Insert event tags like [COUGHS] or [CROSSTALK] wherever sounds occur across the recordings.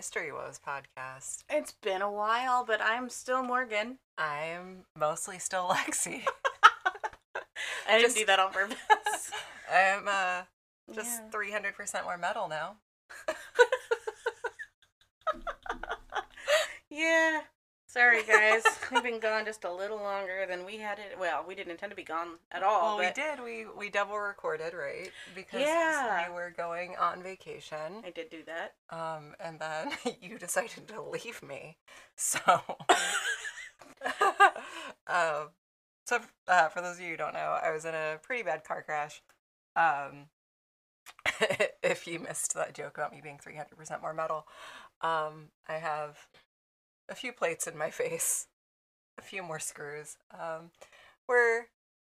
History Woes podcast. It's been a while, but I'm still Morgan. I'm mostly still Lexi. [LAUGHS] I didn't Just- do that on purpose. [LAUGHS] I'm uh, just Yeah. 300% more metal now. [LAUGHS] Yeah. Sorry, guys. [LAUGHS] We've been gone just a little longer than we had it. Well, we didn't intend to be gone at all. well, we did. We we double recorded, right? Because Yeah. we were going on vacation. I did do that. Um, and then [LAUGHS] you decided to leave me. So, [LAUGHS] um, so uh, for those of you who don't know, I was in a pretty bad car crash. Um, if you missed that joke about me being 300% more metal, um, I have a few plates in my face, a few more screws. Um, we're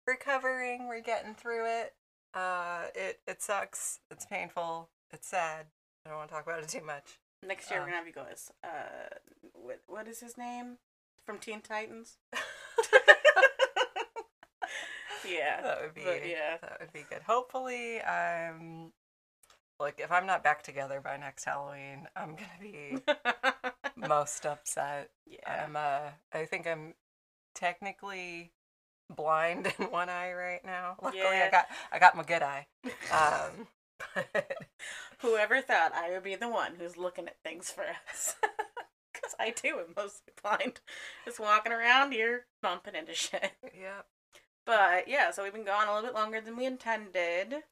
recovering, we're getting through it. Uh, it, it sucks, it's painful, it's sad. I don't want to talk about it too much. Next year, Um, we're going to have you go as, uh, what, what is his name? From Teen Titans? [LAUGHS] yeah. That would be but yeah. that would be good. Hopefully, I'm look if I'm not back together by next Halloween, I'm gonna be [LAUGHS] most upset. yeah. I'm uh I think I'm technically blind in one eye right now. Luckily, I got I got my good eye. Um, [LAUGHS] but Whoever thought I would be the one who's looking at things for us? [LAUGHS] Because I too am mostly blind. Just walking around here, bumping into shit. yeah, But yeah, so we've been gone a little bit longer than we intended.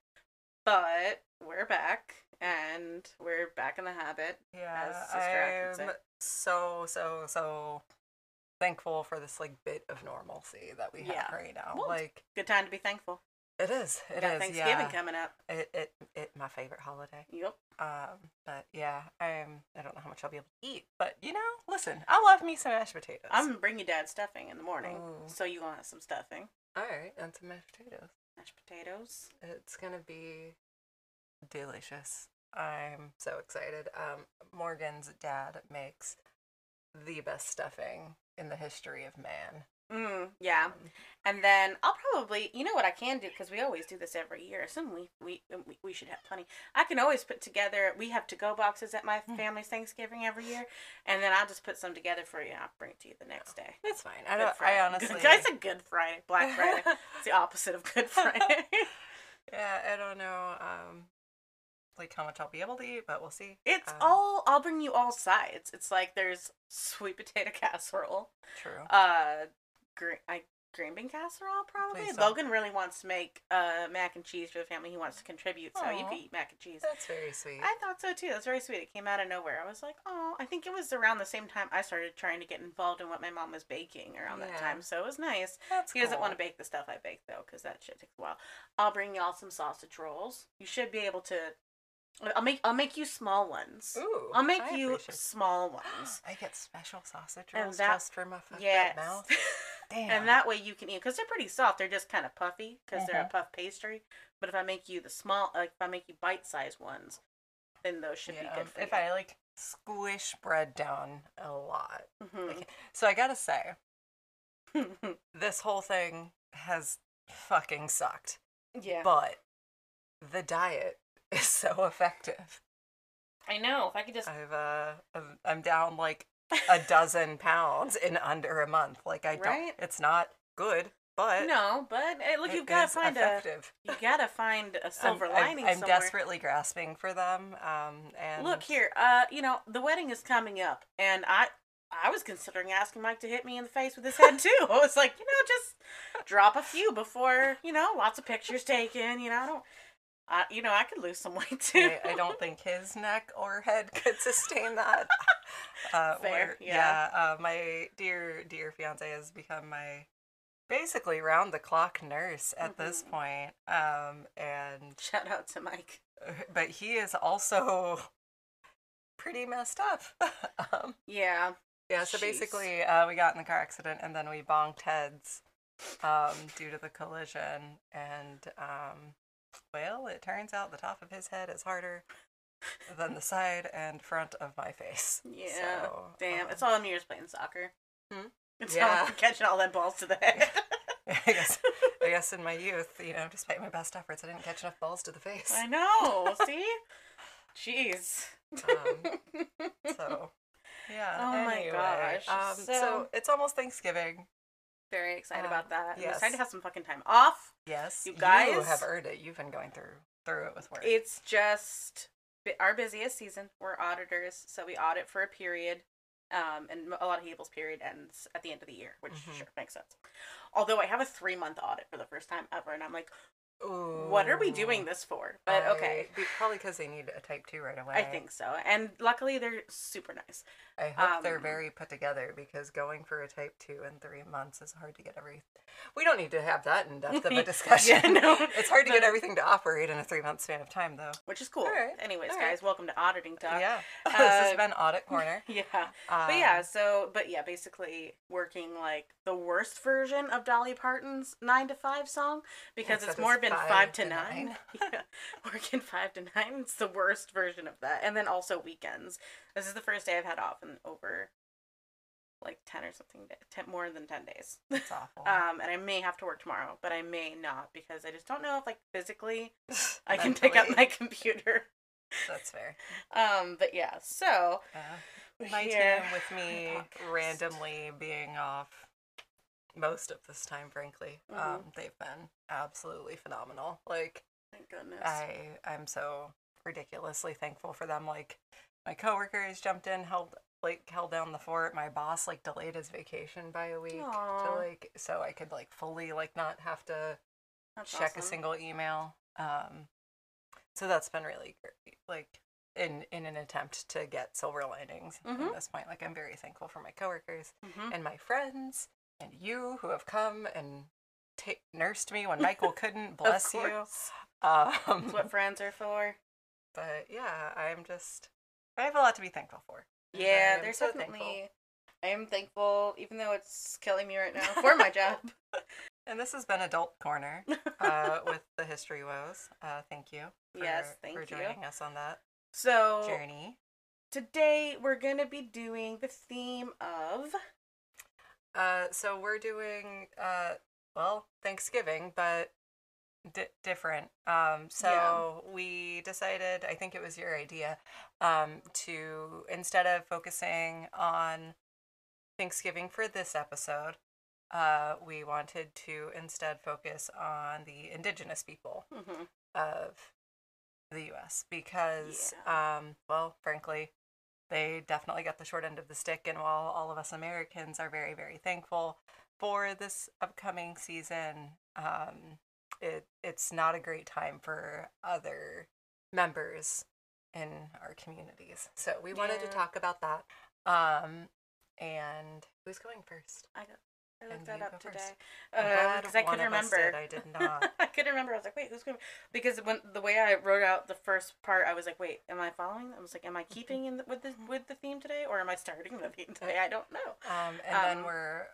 But we're back, and we're back in the habit. yeah. As Sister I'm so so so thankful for this like bit of normalcy that we have right now. Well, like Good time to be thankful. it is. It is. Thanksgiving yeah. coming up. It, it it my favorite holiday. Yep. Um, but yeah, I'm. I don't know how much I'll be able to eat, but you know, listen, I love me some mashed potatoes. I'm gonna bring you dad stuffing in the morning, Ooh. so you want some stuffing, all right, and some mashed potatoes. mashed potatoes. It's gonna be delicious. I'm so excited. Um, Morgan's dad makes the best stuffing in the history of man. Mm, yeah. Um, And then I'll probably, you know what I can do because we always do this every year. So we, we we we should have plenty. I can always put together. We have to go boxes at my Mm. family's Thanksgiving every year, and then I'll just put some together for you. and I'll bring it to you the next day. That's fine. I don't. Friday. I [LAUGHS] honestly. I a Good Friday, Black Friday. [LAUGHS] it's the opposite of Good Friday. [LAUGHS] yeah, I don't know. Um, like how much I'll be able to eat, but we'll see. it's Um, all. I'll bring you all sides. It's like there's sweet [LAUGHS] potato casserole, true. uh, green, I, green bean casserole probably. Logan really wants to make uh mac and cheese for the family. He wants to contribute, so you can eat mac and cheese. That's very sweet. I thought so too. That's very sweet. It came out of nowhere. I was like, oh, I think it was around the same time I started trying to get involved in what my mom was baking around that time. So it was nice. That's He doesn't want to bake the stuff I bake though, because that shit takes a while. I'll bring y'all some sausage rolls. You should be able to. I'll make I'll make you small ones. Ooh, I'll make I you small ones. [GASPS] I get special sausage And rolls that- just for my fucked Yes. mouth. [LAUGHS] Damn. And that way you can eat because they're pretty soft. They're just kind of puffy because they're a Mhm. puff pastry. But if I make you the small, like if I make you bite sized ones, then those should yeah, be good for if you. I like squish bread down a lot. Mhm. Like, so I gotta say, [LAUGHS] this whole thing has fucking sucked. yeah, But the diet [LAUGHS] is so effective. I know. If I could just I've uh, I'm- I'm down like a dozen [LAUGHS] pounds in under a month. Like I don't. It's not good, but no, but hey, look, you've got to find effective. a you got to find a silver I'm, I'm- lining I'm, somewhere. desperately grasping for them. Um, and Look here, uh, you know the wedding is coming up, and I I was considering asking Mike to hit me in the face with his head too. [LAUGHS] I was like, you know, just drop a few before you know, lots of pictures taken. You know, I don't. I, you know, I could lose some [LAUGHS] weight too. I, I don't think his neck or head could sustain that. [LAUGHS] Uh, Fair, where- yeah. Uh, my dear, dear fiance has become my basically round the clock nurse at this Mhm. point. Um, and Shout out to Mike. [LAUGHS] but he is also pretty messed up. um, Yeah. yeah. So Jeez. basically, uh, we got in the car accident and then we bonked heads um, due to the collision. And um, well, it turns out the top of his head is harder than the side and front of my face. Yeah. So, Damn. um, It's all them years playing soccer. Hmm? It's Yeah. all [LAUGHS] catching all that balls to the [LAUGHS] head. [LAUGHS] I guess, I guess in my youth, you know, despite my best efforts, I didn't catch enough balls to the face. I know. See? Jeez. Um, so, yeah. Oh my gosh, Um, so, so- it's almost Thanksgiving. Very excited Um, about that. I'm excited to have some fucking time off. Yes, You you guys- have earned it. You've been going through through it with work. It's just our busiest season. We're auditors, so we audit for a period. Um, and a lot of people's period ends at the end of the year, which Mhm. sure makes sense. Although I have a three month audit for the first time ever, and I'm like, what are we doing this for? But okay, I- be- probably because they need a type two right away. I think so. And luckily, they're super nice. I hope they're um, very put together because going for a type two in three months is hard to get every. We don't need to have that in depth of a [LAUGHS] discussion. Yeah, no, [LAUGHS] it's hard to get everything to operate in a three month span of time, though. Which is cool. Right, Anyways, guys, welcome to Auditing Talk. yeah, [LAUGHS] this uh, has been Audit Corner. Yeah. Um, But yeah, so but yeah, basically working like the worst version of Dolly Parton's nine to five song because it's more been five five, to to nine. nine. [LAUGHS] yeah, working five to nine. It's the worst version of that, and then also weekends. This is the first day I've had off in over like ten or something, ten more than ten days. it's [LAUGHS] awful. Um, and I may have to work tomorrow, but I may not because I just don't know if like physically [SIGHS] I can pick up my computer. That's fair. [LAUGHS] Um, but yeah, so we're My here team with me randomly being off most of this time, frankly. Mhm. Um, they've been absolutely phenomenal. Like Thank goodness. I I'm so ridiculously thankful for them. Like my coworkers jumped in, held like held down the fort. My boss like delayed his vacation by a week Aw. to like so I could like fully like not have to That's check a single email. Um so that's been really great. Like in in an attempt to get silver linings Mhm. at this point. Like I'm very thankful for my coworkers Mhm. and my friends and you who have come and ta nursed me when Michael [LAUGHS] couldn't. Bless you. Um, That's what friends are for. but yeah, I'm just I have a lot to be thankful for. Yeah, there's so definitely. thankful. I am thankful, even though it's killing me right now for my job. [LAUGHS] And this has been Adult Corner [LAUGHS] uh, with the History Woes. Uh, thank you. For, Yes, thank for you. For joining us on that So journey. today we're gonna be doing the theme of Uh, so we're doing uh, well Thanksgiving, but di- different. Um, so we decided, I think it was your idea, um, to instead of focusing on Thanksgiving for this episode, uh, we wanted to instead focus on the indigenous people Mhm. of the U.S. because, um, well, frankly, they definitely got the short end of the stick. And while all of us Americans are very, very thankful for this upcoming season, um, it it's not a great time for other members in our communities. So we wanted to talk about that. Um, and who's going first? I got. I looked that up today Uh, because I couldn't remember. did, I did [LAUGHS] not. I couldn't remember. I was like, wait, who's going? Because when the way I wrote out the first part, I was like, wait, am I following? I was like, am I keeping in the, with the with the theme today, or am I starting the theme today? I don't know. Um, and then Um, we're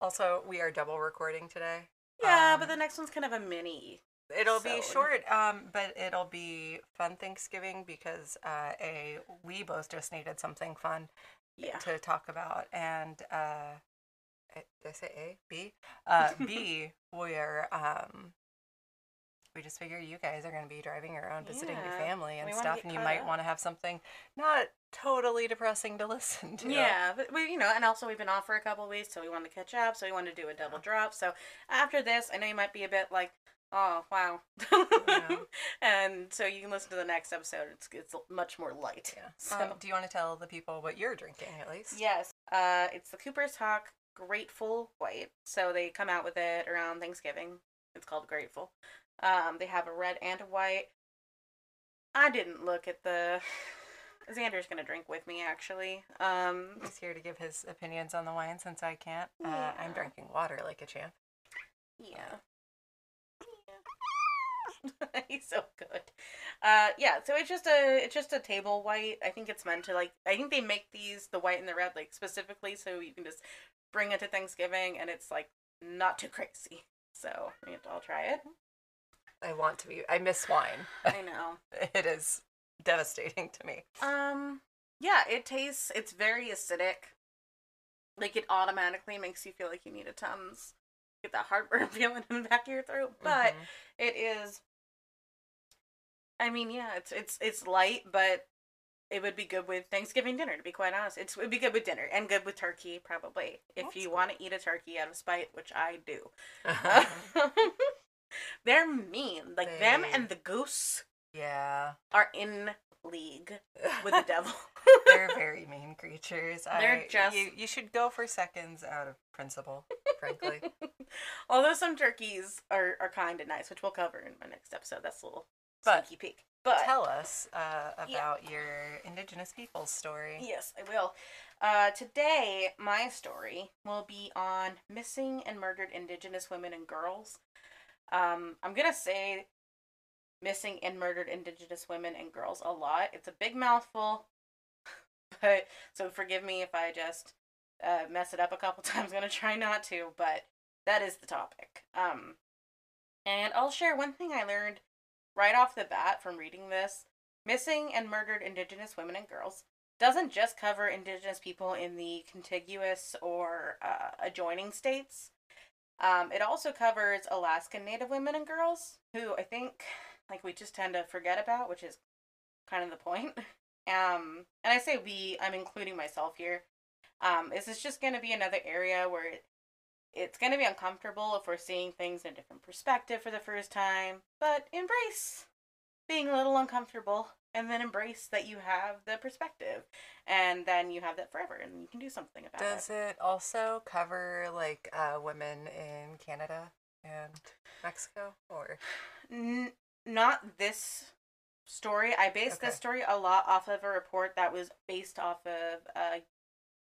also we are double recording today. Yeah, Um, but the next one's kind of a mini. It'll be short, um, but it'll be fun Thanksgiving because uh, a we both just needed something fun Yeah. to talk about, and uh, did I say A B? Uh, B [LAUGHS] we're um, we just figured you guys are going to be driving around visiting your family and we stuff, and you might want to have something not totally depressing to [LAUGHS] listen to. Yeah, but we, you know, and also we've been off for a couple of weeks, so we wanted to catch up. So we wanted to do a double drop. So after this, I know you might be a bit like, oh wow, Yeah. [LAUGHS] and so you can listen to the next episode. It's it's much more light. Yeah. So Um, do you want to tell the people what you're drinking at least? yes, uh, it's the Cooper's Hawk Grateful White. So they come out with it around Thanksgiving. It's called Grateful. Um, they have a red and a white. I didn't look at the. [SIGHS] Xander's gonna drink with me actually. Um, He's here to give his opinions on the wine since I can't. Uh, I'm drinking water like a champ. Yeah. Yeah. [LAUGHS] He's so good. Uh yeah, so it's just a it's just a table white. I think it's meant to like I think they make these the white and the red like specifically so you can just bring it to Thanksgiving and it's like not too crazy. So I'll try it. I want to be. I miss wine. I know. [LAUGHS] it is devastating to me. Um yeah, it tastes it's very acidic. Like it automatically makes you feel like you need a tums. Get that heartburn [LAUGHS] feeling in the back of your throat. But Mhm. It is. I mean, yeah, it's it's it's light, but it would be good with Thanksgiving dinner. To be quite honest, it's, it would be good with dinner and good with turkey probably if That's you want to eat a turkey out of spite, which I do. [LAUGHS] [LAUGHS] They're mean. Like them and the goose yeah. are in league with the devil. [LAUGHS] They're very mean creatures. They're I, just- you. You should go for seconds out of principle, frankly. Although some turkeys are, are kind and nice, which we'll cover in my next episode. That's a little But- sneaky peek. But Tell us uh, Yeah. about your Indigenous peoples story. yes, I will. Uh, today, my story will be on missing and murdered Indigenous women and girls. Um, I'm gonna say missing and murdered Indigenous women and girls a lot. It's a big mouthful, [LAUGHS] but so forgive me if I just uh, mess it up a couple [LAUGHS] times. I'm gonna try not to, but that is the topic. Um, and I'll share one thing I learned right off the bat from reading this. Missing and murdered Indigenous women and girls doesn't just cover Indigenous people in the contiguous or uh, adjoining states. Um, it also covers Alaskan Native women and girls, who I think like we just tend to forget about, which is kind of the point. [LAUGHS] Um, and I say we, I'm including myself here. Um, this is just going to be another area where it's going to be uncomfortable if we're seeing things in a different perspective for the first time, but embrace being a little uncomfortable and then embrace that you have the perspective and then you have that forever and you can do something about it. Does it also cover like uh, women in Canada and Mexico, or N- not this story. I based Okay. this story a lot off of a report that was based off of uh,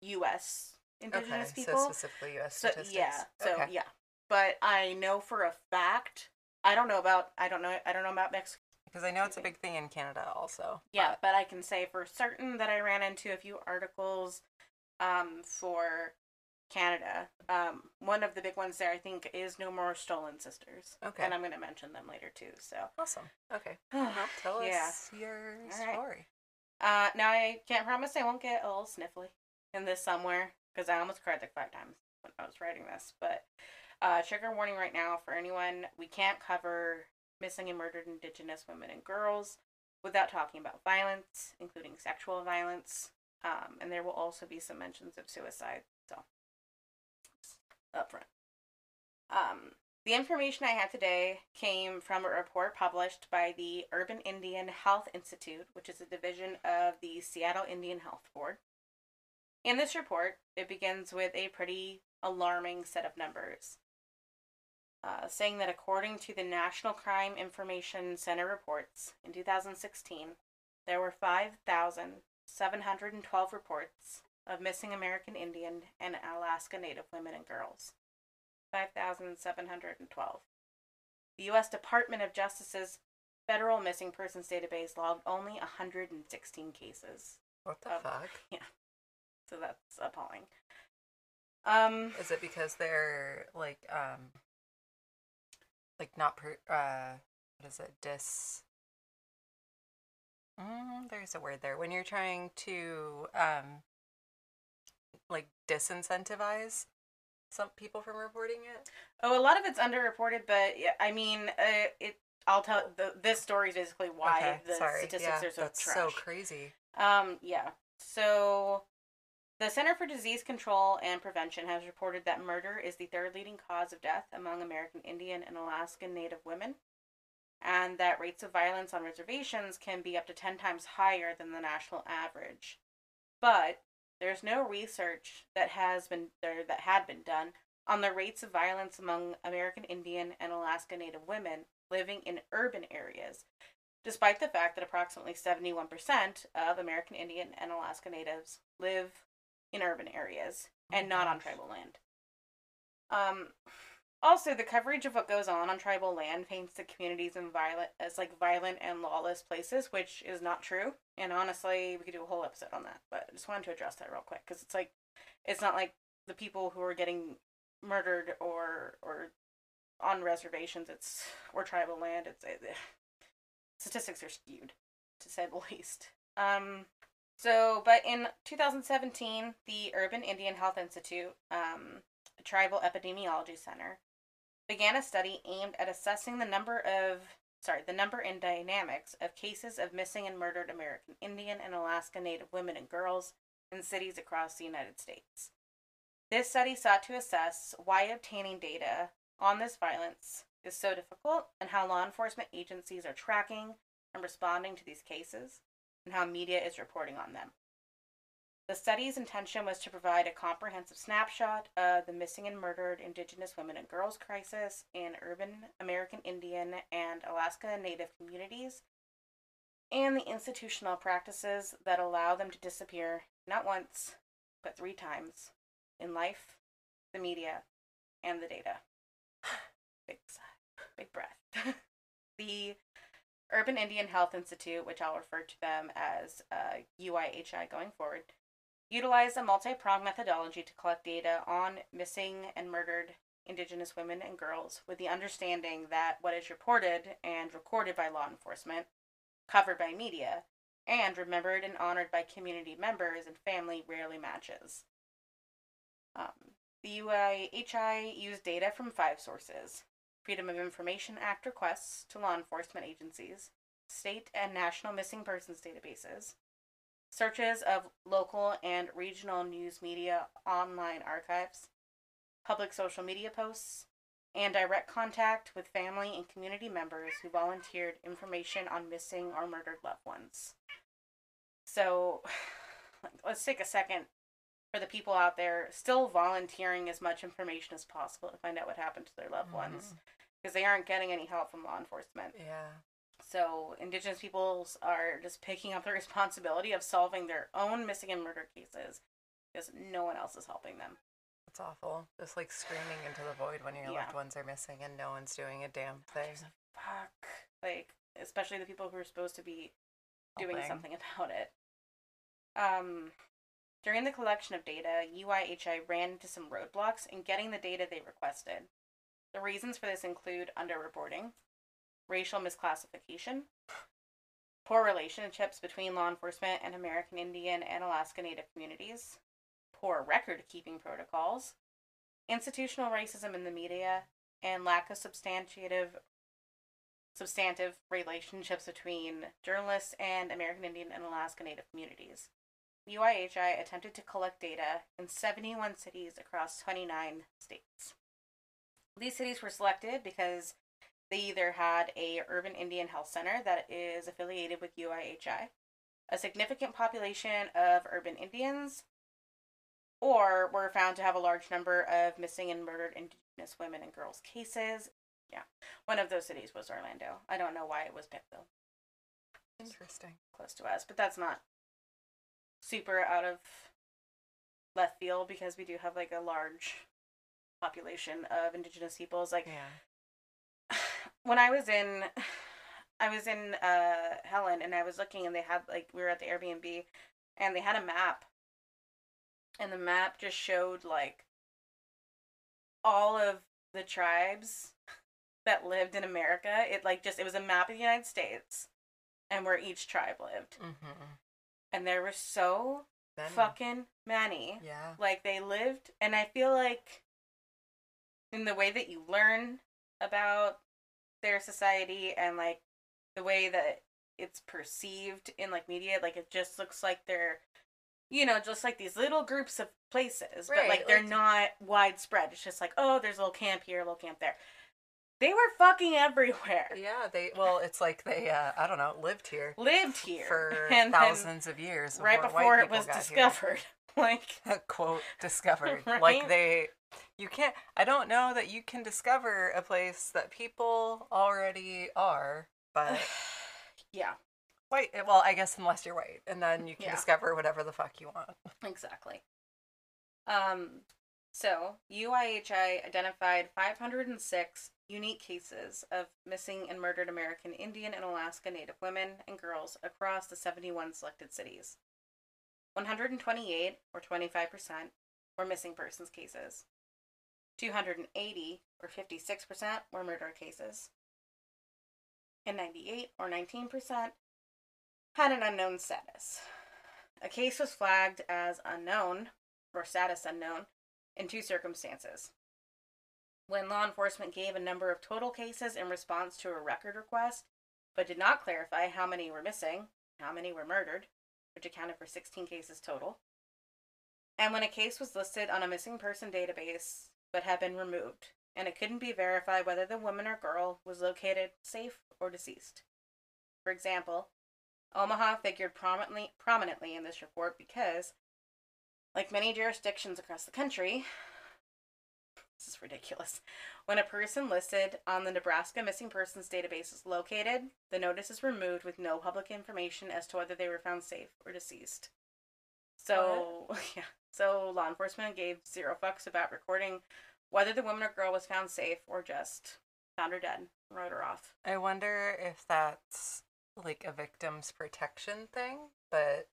U.S. Indigenous okay, people. so specifically U.S. So statistics? yeah, so okay. yeah. But I know for a fact. I don't know about. I don't know. I don't know about Mexico. because I know it's a big thing in Canada also. Yeah, but- but I can say for certain that I ran into a few articles um, for Canada. Um, one of the big ones there, I think, is No More Stolen Sisters. Okay. And I'm going to mention them later too. So. awesome. Okay, [SIGHS] well, tell Yeah. us your All right. story. Uh, now I can't promise I won't get a little sniffly in this somewhere because I almost cried like five times when I was writing this. But uh, trigger warning right now for anyone: we can't cover missing and murdered Indigenous women and girls without talking about violence, including sexual violence. Um, and there will also be some mentions of suicide. So up front. Um, the information I had today came from a report published by the Urban Indian Health Institute, which is a division of the Seattle Indian Health Board. In this report, it begins with a pretty alarming set of numbers, uh, saying that according to the National Crime Information Center reports, in 2016, there were 5,712 reports of missing American Indian and Alaska Native women and girls. 5,712. The U.S. Department of Justice's Federal Missing Persons Database logged only 116 cases. What the Um, fuck? [LAUGHS] So that's appalling. Um, Is it because they're like um like not per uh what is it dis mm, there's a word there when you're trying to um like disincentivize some people from reporting it oh, a lot of it's underreported, but yeah, I mean, uh, it. I'll tell the this story is basically why okay the sorry statistics yeah, are so that's trash. so crazy Um, yeah. So, the Center for Disease Control and Prevention has reported that murder is the third leading cause of death among American Indian and Alaskan Native women, and that rates of violence on reservations can be up to 10 times higher than the national average. But there's no research that has been there that had been done on the rates of violence among American Indian and Alaska Native women living in urban areas despite the fact that approximately 71% of American Indian and Alaska Natives live in urban areas and Oh, not on tribal land. Um, also, the coverage of what goes on on tribal land paints the communities in violent as like violent and lawless places, which is not true. And honestly, we could do a whole episode on that. But I just wanted to address that real quick because it's like, it's not like the people who are getting murdered or or on reservations. It's or tribal land. It's it, [SIGHS] statistics are skewed, to say the [LAUGHS] least. Um, so, but in 2017, the Urban Indian Health Institute, um, tribal epidemiology center, began a study aimed at assessing the number of sorry, the number and dynamics of cases of missing and murdered American Indian and Alaska Native women and girls in cities across the United States. This study sought to assess why obtaining data on this violence is so difficult and how law enforcement agencies are tracking and responding to these cases and how media is reporting on them. The study's intention was to provide a comprehensive snapshot of the missing and murdered Indigenous women and girls crisis in urban American Indian and Alaska Native communities and the institutional practices that allow them to disappear not once, but three times in life, the media, and the data. [SIGHS] Big sigh, big breath. [LAUGHS] the Urban Indian Health Institute, which I'll refer to them as uh, UIHI going forward, utilized a multi pronged methodology to collect data on missing and murdered Indigenous women and girls with the understanding that what is reported and recorded by law enforcement, covered by media, and remembered and honored by community members and family rarely matches. Um, the UIHI used data from five sources Freedom of Information Act requests to law enforcement agencies, state and national missing persons databases, searches of local and regional news media online archives, public social media posts, and direct contact with family and community members who volunteered information on missing or murdered loved ones. So, [SIGHS] let's take a second for the people out there still volunteering as much information as possible to find out what happened to their loved Mhm. ones because they aren't getting any help from law enforcement. Yeah. So, Indigenous peoples are just picking up the [LAUGHS] responsibility of solving their own missing and murder cases because no one else is helping them. It's awful. Just like screaming into the void when your Yeah. loved ones are missing and no one's doing a damn thing. A fuck. Like, especially the people who are supposed to be doing Helping. something [LAUGHS] about it. Um, during the collection of data, UIHI ran into some roadblocks in getting the data they requested. The reasons for this include underreporting, racial misclassification, poor relationships between law enforcement and American Indian and Alaska Native communities, poor record keeping protocols, institutional racism in the media, and lack of substantive substantive relationships between journalists and American Indian and Alaska Native communities. UIHI attempted to collect data in 71 cities across 29 states. These cities were selected because they either had a urban Indian health center that is affiliated with UIHI, a significant population of urban Indians, or were found to have a large number of missing and murdered Indigenous women and girls cases. Yeah, one of those cities was Orlando. I don't know why it was picked though, Interesting. close to us, but that's not super out of left field because we do have like a large population of Indigenous peoples. Like Yeah. [SIGHS] when I was in [SIGHS] I was in uh Helen and I was looking and they had like we were at the Airbnb and they had a map and the map just showed like all of the tribes that lived in America. It like just it was a map of the United States and where each tribe lived. Mm-hmm. And there were so Then, fucking many. Yeah. Like they lived and I feel like in the way that you learn about their society and like the way that it's perceived in like media, like it just looks like they're you know, just like these little groups of places, but Right, like they're like- not widespread. It's just like, oh, there's a little camp here, a little camp there. They were fucking everywhere. Yeah, they well, it's like they uh, I don't know, lived here Lived here for [LAUGHS] and thousands of years right before it was got here. discovered. [LAUGHS] Like [LAUGHS] quote discovered Right? like they you can't i don't know that you can discover a place that people already are but [SIGHS] yeah, white well i guess unless you're white and then you can Yeah. discover whatever the fuck you want [LAUGHS] Exactly. Um, so UIHI identified 506 unique cases of missing and murdered American Indian and Alaska Native women and girls across the 71 selected cities. 128, or 25%, were missing persons cases. 280, or 56%, were murder cases. And 98, or 19%, had an unknown status. A case was flagged as unknown, or status unknown, in two circumstances. When law enforcement gave a number of total cases in response to a record request, but did not clarify how many were missing, how many were murdered, which accounted for 16 cases total. And when a case was listed on a missing person database but had been removed, and it couldn't be verified whether the woman or girl was located safe or deceased. For example, Omaha figured prominently prominently in this report because, like many jurisdictions across the country, [SIGHS] this is ridiculous. When a person listed on the Nebraska Missing Persons database is located, the notice is removed with no public information as to whether they were found safe or deceased. So, [LAUGHS] yeah. So law enforcement gave zero fucks about recording whether the woman or girl was found safe or just found her dead, wrote her off. I wonder if that's like a victim's protection thing, but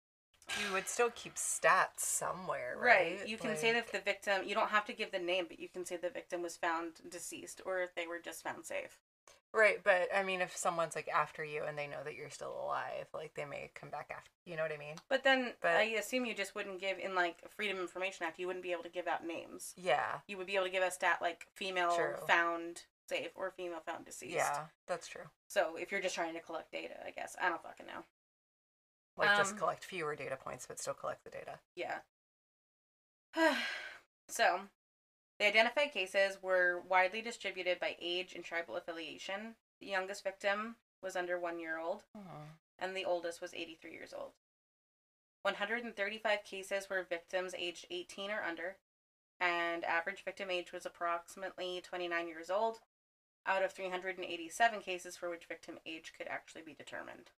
you would still keep stats somewhere, right? You can say Like- that the victim, you don't have to give the name, but you can say the victim was found deceased or if they were just found safe. Right, but I mean, if someone's like after you and they know that you're still alive, like they may come back after. You know what I mean? But then But- I assume you just wouldn't give, in like Freedom Information Act, you wouldn't be able to give out names. Yeah, You would be able to give a stat like female True. found safe or female found deceased. yeah, that's true. So if you're just trying to collect data, I guess. I don't fucking know. Like just Um, collect fewer data points, but still collect the data. Yeah. [SIGHS] so, the identified cases were widely distributed by age and tribal affiliation. The youngest victim was under one year old, and the oldest was 83 years old. 135 cases were victims aged 18 or under, and average victim age was approximately 29 years old, out of 387 cases for which victim age could actually be determined.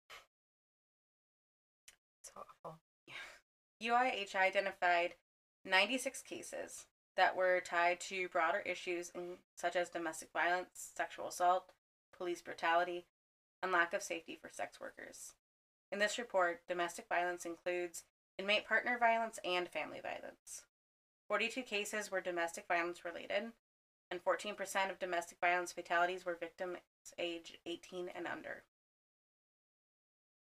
It's awful. [LAUGHS] UIHI identified 96 cases that were tied to broader issues such as domestic violence, sexual assault, police brutality, and lack of safety for sex workers. In this report, domestic violence includes inmate partner violence and family violence. 42 cases were domestic violence related, and 14% of domestic violence fatalities were victims age 18 and under.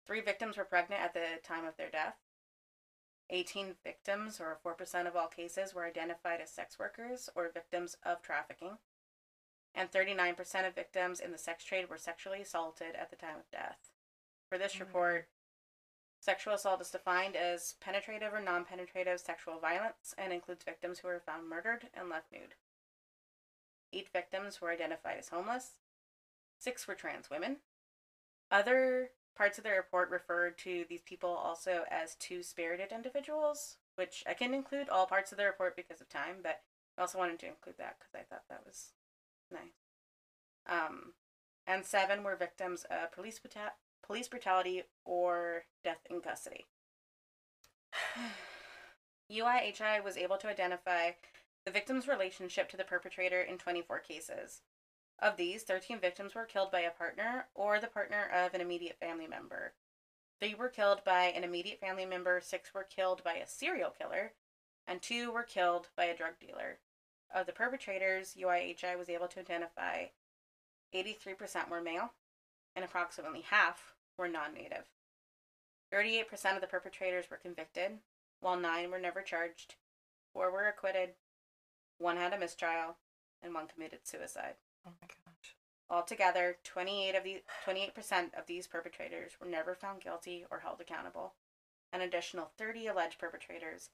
Three victims were pregnant at the time of their death. 18 victims, or 4% of all cases, were identified as sex workers or victims of trafficking. And 39% of victims in the sex trade were sexually assaulted at the time of death. For this Mm. report, sexual assault is defined as penetrative or non penetrative sexual violence and includes victims who were found murdered and left nude. Eight victims were identified as homeless. Six were trans women. Other parts of the report referred to these people also as two spirited individuals, which I can include all parts of the report because of time, but I also wanted to include that because I thought that was nice. Um, and seven were victims of police bruta- police brutality or death in custody. [SIGHS] UIHI was able to identify the victim's relationship to the perpetrator in 24 cases. Of these, 13 victims were killed by a partner or the partner of an immediate family member. Three were killed by an immediate family member, six were killed by a serial killer, and two were killed by a drug dealer. Of the perpetrators, UIHI was able to identify 83% were male, and approximately half were non native. 38% of the perpetrators were convicted, while nine were never charged, four were acquitted, one had a mistrial, and one committed suicide. Oh my gosh. Altogether, 28 of the 28% of these perpetrators were never found guilty or held accountable. An additional 30 alleged perpetrators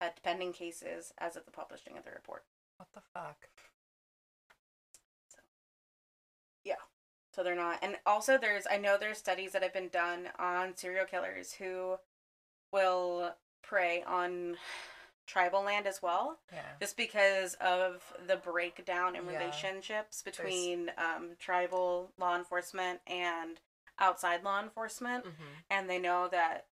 had pending cases as of the publishing of the report. What the fuck? So yeah. So they're not. And also, there's I know there's studies that have been done on serial killers who will prey on tribal land as well, Yeah. just because of the breakdown in Yeah. relationships between um, tribal law enforcement and outside law enforcement. Mm-hmm. and they know that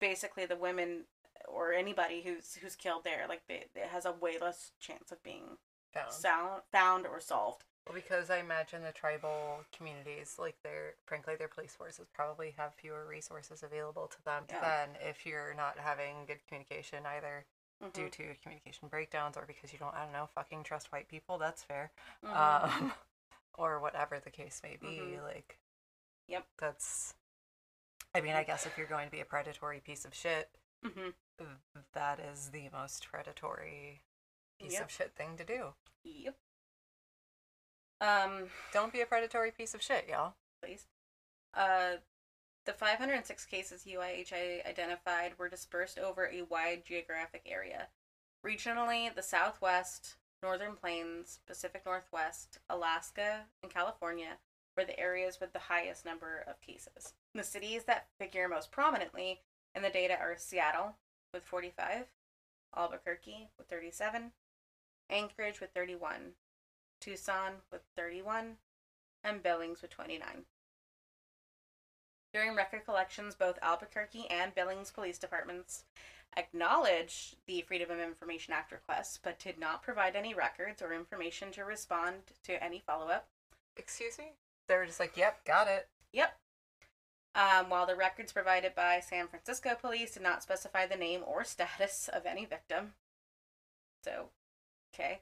basically the women or anybody who's who's killed there like they, it has a way less chance of being Found. sound, found or solved Well, because I imagine the tribal communities, like their, frankly, their police forces probably have fewer resources available to them Yeah. than if you're not having good communication, either Mhm. due to communication breakdowns or because you don't, I don't know, fucking trust white people. That's fair. Mhm. Um, [LAUGHS] or whatever the case may be. Mhm. Like, Yep. That's, I mean, I guess if you're going to be a predatory piece of shit, Mhm. that is the most predatory piece Yep. of shit thing to do. Yep. Um, Don't be a predatory piece of shit, y'all. please. Uh, the 506 cases UIHI identified were dispersed over a wide geographic area. Regionally, the Southwest, Northern Plains, Pacific Northwest, Alaska, and California were the areas with the highest number of cases. The cities that figure most prominently in the data are Seattle with 45, Albuquerque with 37, Anchorage with 31, Tucson with 31, and Billings with 29. During record collections, both Albuquerque and Billings police departments acknowledged the Freedom of Information Act requests, but did not provide any records or information to respond to any follow up. Excuse me? They were just like, yep, got it. Yep. Um, while the records provided by San Francisco police did not specify the name or status of any victim. So, okay.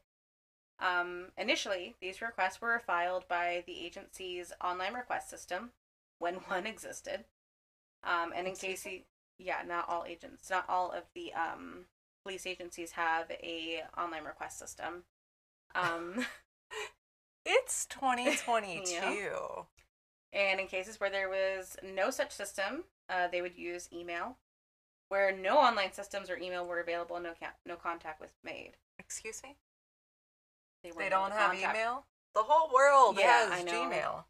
Um, initially, these requests were filed by the agency's online request system when [LAUGHS] one existed. Um, and in case you, yeah, not all agents, not all of the um, police agencies have a online request system. Um, [LAUGHS] It's 2022. [LAUGHS] And in cases where there was no such system, uh, they would use email. Where no online systems or email were available, no ca- no contact was made. Excuse me? They, They don't have contact- email? The whole world Yeah, has know. Gmail.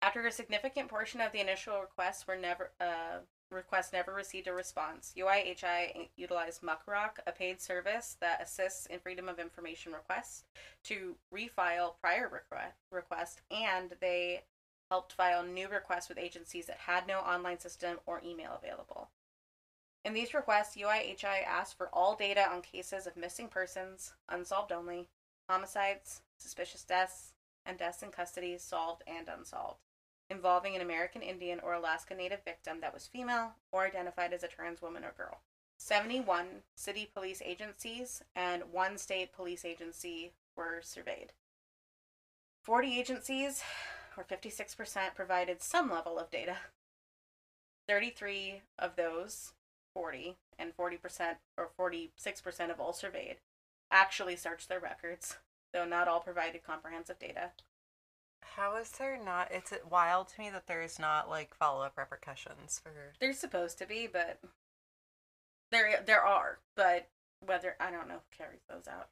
After a significant portion of the initial requests were never uh, requests never received a response, UIHI utilized Muckrock, a paid service that assists in freedom of information requests, to refile prior request requests, and they helped file new requests with agencies that had no online system or email available. In these requests, UIHI asked for all data on cases of missing persons, unsolved only, homicides, suspicious deaths, and deaths in custody, solved and unsolved, involving an American Indian or Alaska Native victim that was female or identified as a trans woman or girl. 71 city police agencies and one state police agency were surveyed. 40 agencies, or 56%, provided some level of data. 33 of those, 40, and 40% or 46% of all surveyed, actually searched their records, though not all provided comprehensive data. How is there not? It's wild to me that there's not like follow up repercussions for. There's supposed to be, but there there are, but whether I don't know who carries those out.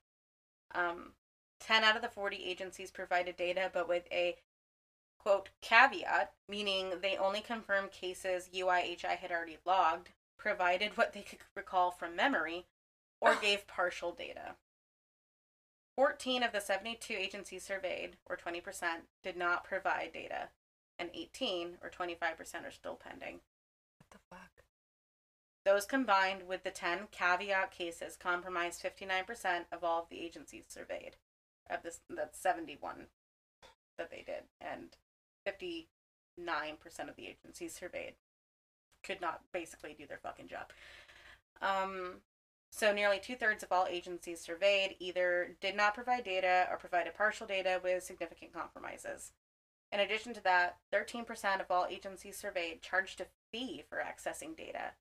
Um, ten out of the forty agencies provided data, but with a quote caveat, meaning they only confirmed cases UIHI had already logged, provided what they could recall from memory, or gave partial data. 14 of the 72 agencies surveyed, or 20%, did not provide data, and 18, or 25%, are still pending. What the fuck? Those combined with the 10 caveat cases comprised 59% of all of the agencies surveyed. Of this, that's 71 that they did, and 59% of the agencies surveyed could not basically do their fucking job. Um, so nearly two thirds of all agencies surveyed either did not provide data or provided partial data with significant compromises. In addition to that, 13% of all agencies surveyed charged a fee for accessing data.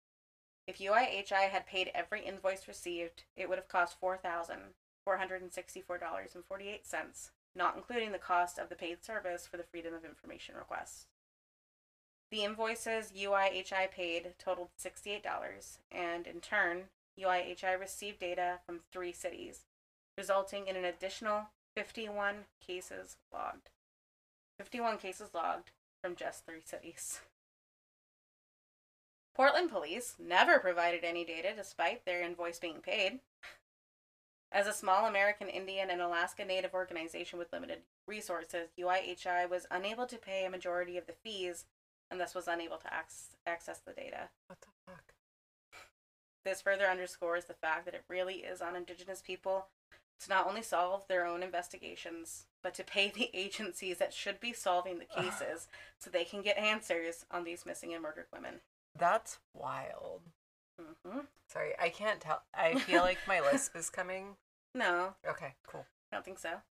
If UIHI had paid every invoice received, it would have cost $4,464.48, not including the cost of the paid service for the Freedom of Information requests. The invoices UIHI paid totaled $68, and in turn, UIHI received data from three cities, resulting in an additional 51 cases logged. 51 cases logged from just three cities. Portland police never provided any data despite their invoice being paid. As a small American Indian and Alaska Native organization with limited resources, UIHI was unable to pay a majority of the fees and thus was unable to ac- access the data. What the fuck? This further underscores the fact that it really is on Indigenous people to not only solve their own investigations, but to pay the [LAUGHS] agencies that should be solving the [SIGHS] cases so they can get answers on these missing and murdered women. That's wild. hmm Sorry, I can't tell. I feel like my [LAUGHS] lisp is coming. No, Okay, cool. I don't think so.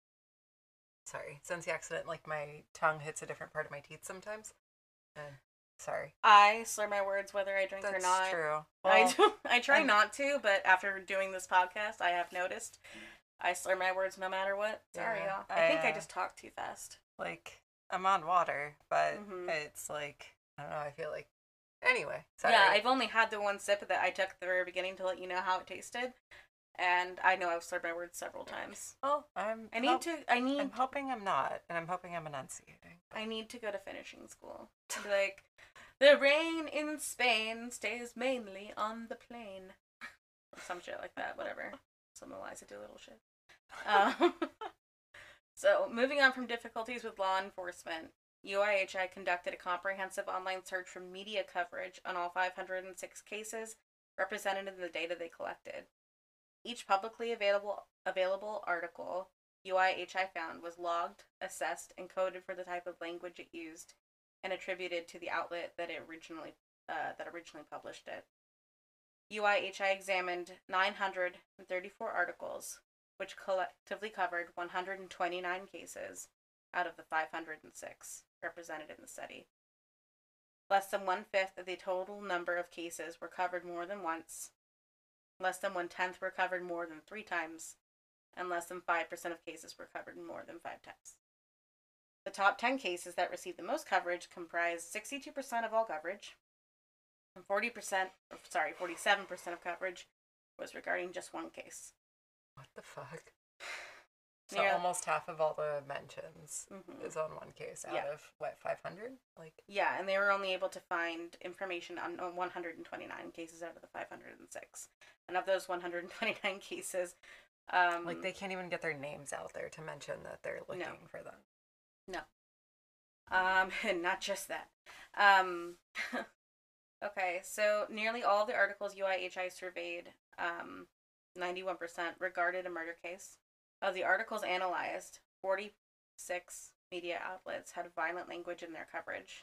Sorry. Since the accident, like my tongue hits a different part of my teeth sometimes. And sorry. I slur my words whether I drink That's or not. That's true. I Well, do. [LAUGHS] I try and- not to, but after doing this podcast, I have noticed I slur my words no matter what. Sorry, Yeah, y'all. I think I I, uh, just talk too fast. like I'm on water, but Mhm. it's like I don't know. I feel like anyway. Sorry. Yeah, I've only had the one sip that I took at the very beginning to let you know how it tasted, and I know I've slurred my words several times. well, I'm. I need to. I need. I'm hoping I'm not, and I'm hoping I'm enunciating. I need to go to finishing school. [LAUGHS] To be like, the rain in Spain stays mainly on the plain. Or [LAUGHS] some shit like that, whatever. [LAUGHS] Some Eliza Doolittle shit. Um, so, moving on from difficulties with law enforcement, UIHI conducted a comprehensive online search for media coverage on all 506 cases represented in the data they collected. Each publicly available available article UIHI found was logged, assessed, and coded for the type of language it used, and attributed to the outlet that it originally uh, that originally published it. UIHI examined 934 articles, which collectively covered 129 cases out of the 506 represented in the study. Less than one fifth of the total number of cases were covered more than once. Less than one tenth were covered more than three times, and less than 5% of cases were covered more than five times. The top 10 cases that received the most coverage comprised 62% of all coverage, and 40%, or sorry, 47% of coverage was regarding just one case. What the fuck? So almost half of all the mentions Mhm. is on one case out Yeah. of what 500? Like Yeah, and they were only able to find information on on 129 cases out of the 506. And of those 129 [LAUGHS] cases, um, like they can't even get their names out there to mention that they're looking No. for them. No. Um, [LAUGHS] and not just that. Um, [LAUGHS] okay, so nearly all the articles UIHI surveyed, um, 91% regarded a murder case. Of the articles analyzed, 46 media outlets had violent language in their coverage,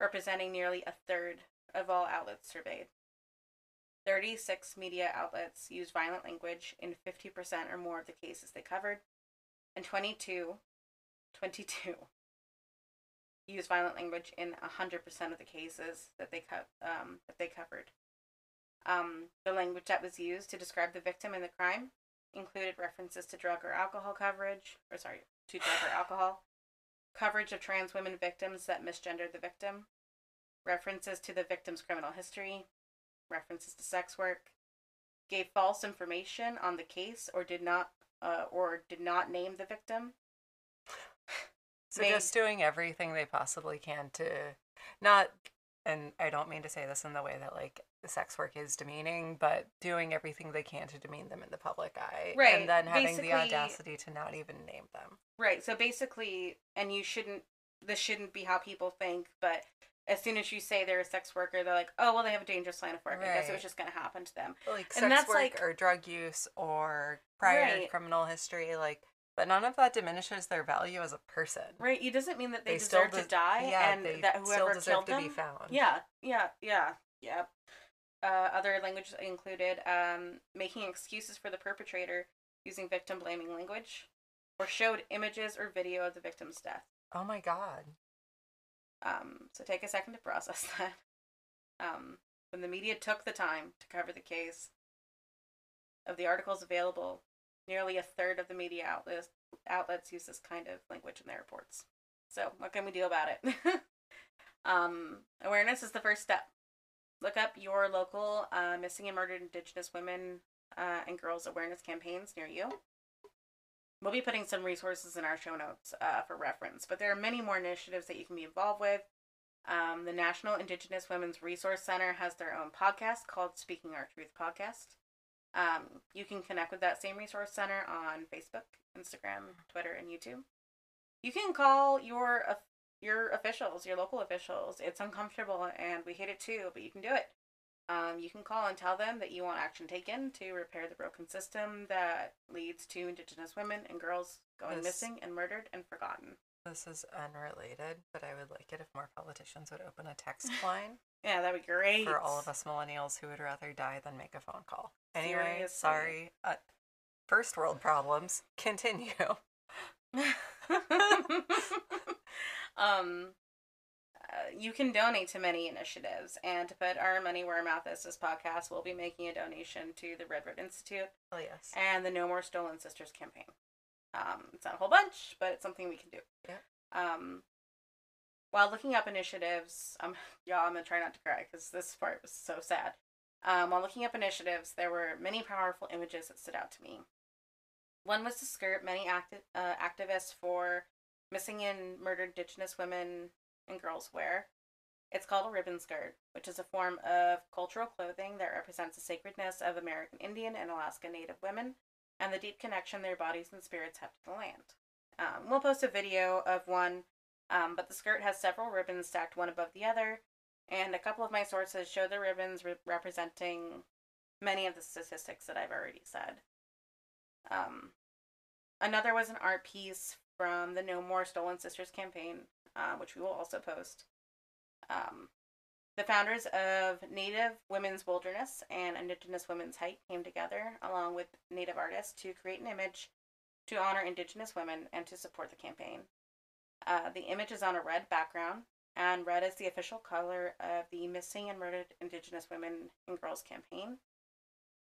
representing nearly a third of all outlets surveyed. 36 media outlets used violent language in 50% or more of the cases they covered, and 22, 22 used violent language in 100% of the cases that they co- um, that they covered. Um, the language that was used to describe the victim and the crime included references to drug or alcohol coverage, or sorry, to drug or alcohol, coverage of trans women victims that misgendered the victim, references to the victim's criminal history, references to sex work, gave false information on the case or did not uh, or did not name the victim, So made- just doing everything they possibly can to not and I don't mean to say this in the way that like sex work is demeaning, but doing everything they can to demean them in the public eye. Right, And then having basically- the audacity to not even name them. Right. So basically, and you shouldn't. This shouldn't be how people think. But as soon as you say they're a sex worker, they're like, "Oh, well, they have a dangerous line of work. I guess it was just going to happen to them." Like And sex that's, work like- or drug use or prior Right. criminal history, like but none of that diminishes their value as a person. Right. It doesn't mean that they, They still deserve to die yeah, and that still whoever deserve killed to them. be found. Yeah. Yeah. Yeah. Yep. Uh, other languages included um, making excuses for the perpetrator using victim blaming language, or showed images or video of the victim's death. Oh my god. Um, so take a second to process [LAUGHS] that. Um, when the media took the time to cover the case, of the articles available, nearly a third of the media outlets outlets use this kind of language in their reports. So what can we do about it? [LAUGHS] um, awareness is the first step. Look up your local uh, missing and murdered Indigenous women uh, and girls awareness campaigns near you. We'll be putting some resources in our show notes uh, for reference, but there are many more initiatives that you can be involved with. Um, the National Indigenous Women's Resource Center has their own podcast called Speaking Our Truth Podcast. Um, you can connect with that same resource center on Facebook, Instagram, Twitter, and YouTube. You can call your your officials, your local officials. It's uncomfortable, and we hate it too, but you can do it. Um, you can call and tell them that you want action taken to repair the broken system that leads to Indigenous women and girls going This- missing and murdered and forgotten. This is unrelated, but I would like it if more politicians would open a text [LAUGHS] line Yeah, that'd be great for all of us millennials who would rather die than make a phone call. Anyway, Seriously. sorry. Uh, first world problems. [LAUGHS] Continue. [LAUGHS] [LAUGHS] um, uh, you can donate to many initiatives, and to put our money where our mouth is, this podcast will be making a donation to the Red Road Institute Oh yes. and the No More Stolen Sisters campaign. Um, it's not a whole bunch, but it's something we can do. Yeah. Um, while looking up initiatives, um, [LAUGHS] y'all, I'm gonna try not to cry because this part was so sad. Um, while looking up initiatives, there were many powerful images that stood out to me. One was to skirt many acti- uh, activists for missing and murdered Indigenous women and girls wear. It's called a ribbon skirt, which is a form of cultural clothing that represents the sacredness of American Indian and Alaska Native women and the deep connection their bodies and spirits have to the land. Um, we'll post a video of one, um, but the skirt has several ribbons stacked one above the other, and a couple of my sources show the ribbons re- representing many of the statistics that I've already said. Um, another was an art piece from the No More Stolen Sisters campaign, uh, which we will also post. Um, the founders of Native Women's Wilderness and Indigenous Women's Hike came together, along with Native artists, to create an image to honor Indigenous women and to support the campaign. Uh, the image is on a red background, and red is the official color of the Missing and Murdered Indigenous Women and Girls campaign.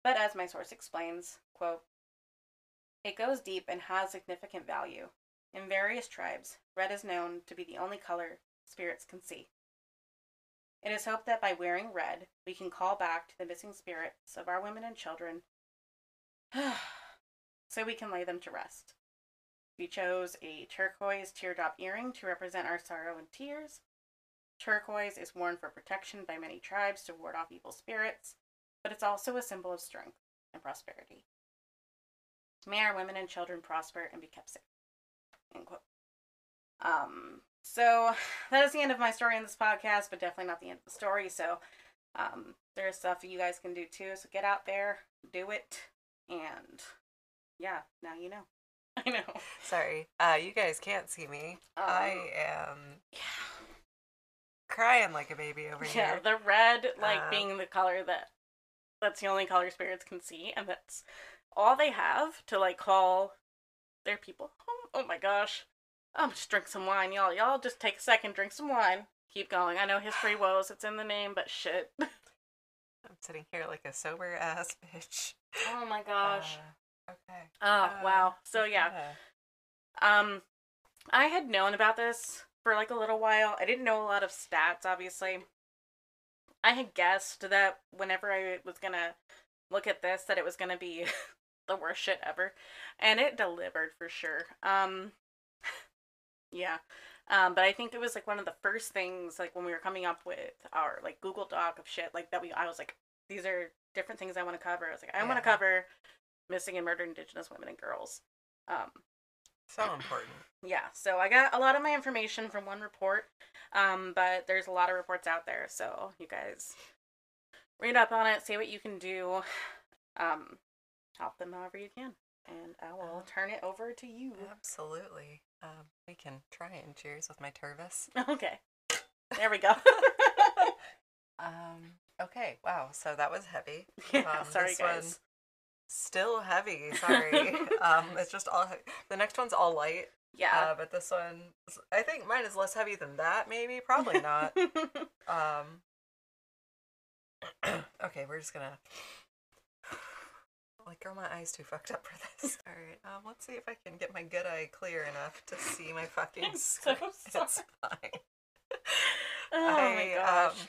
But as my source explains, quote, it goes deep and has significant value. In various tribes, red is known to be the only color spirits can see. It is hoped that by wearing red, we can call back to the missing spirits of our women and children [SIGHS] so we can lay them to rest. We chose a turquoise teardrop earring to represent our sorrow and tears. Turquoise is worn for protection by many tribes to ward off evil spirits, but it's also a symbol of strength and prosperity. May our women and children prosper and be kept safe. End quote. Um, so that is the end of my story in this podcast, but definitely not the end of the story. So um, there's stuff you guys can do too. So get out there, do it, and yeah, now you know. [LAUGHS] I know. Sorry, uh, you guys can't see me. Um, I am Yeah. crying like a baby over Yeah, here. Yeah, the red like Uh, being the color that that's the only color spirits can see, and that's all they have to like call their people home. Oh my gosh. Um, just drink some wine, y'all. Y'all just take a second, drink some wine. Keep going. I know history [SIGHS] woes, it's in the name, but shit. [LAUGHS] I'm sitting here like a sober ass [LAUGHS] bitch. Oh my gosh. Uh, okay. oh uh, wow. So yeah. Um I had known about this for like a little while. I didn't know a lot of stats, obviously. I had guessed that whenever I was gonna look at this, that it was gonna be [LAUGHS] the worst shit ever. And it delivered for sure. Um [LAUGHS] yeah. Um, but I think it was like one of the first things like when we were coming up with our like Google Doc of shit like that we I was like, these are different things I want to cover. I was like, I want Yeah. to cover missing and murdered indigenous women and girls. Um So important. yeah, so I got a lot of my information from one report, um, but there's a lot of reports out there, so you guys read up on it, see what you can do, um, help them however you can, and I will Uh-huh. turn it over to you. Absolutely. Um, we can try and cheers with my Tervis. [LAUGHS] Okay, [LAUGHS] there we go. Um, okay. Wow. So that was heavy. [LAUGHS] yeah, Um, sorry guys. Still heavy. Sorry. [LAUGHS] um, it's just all. The next one's all light. Yeah. Uh, but this one, I think mine is less heavy than that. Maybe. Probably not. [LAUGHS] Um. [CLEARS THROAT] okay, we're just gonna. [SIGHS] Like, girl, my eye's too fucked up for this. [LAUGHS] All right, um, let's see if I can get my good eye clear enough to see my fucking so. It's fine. oh my gosh. Um,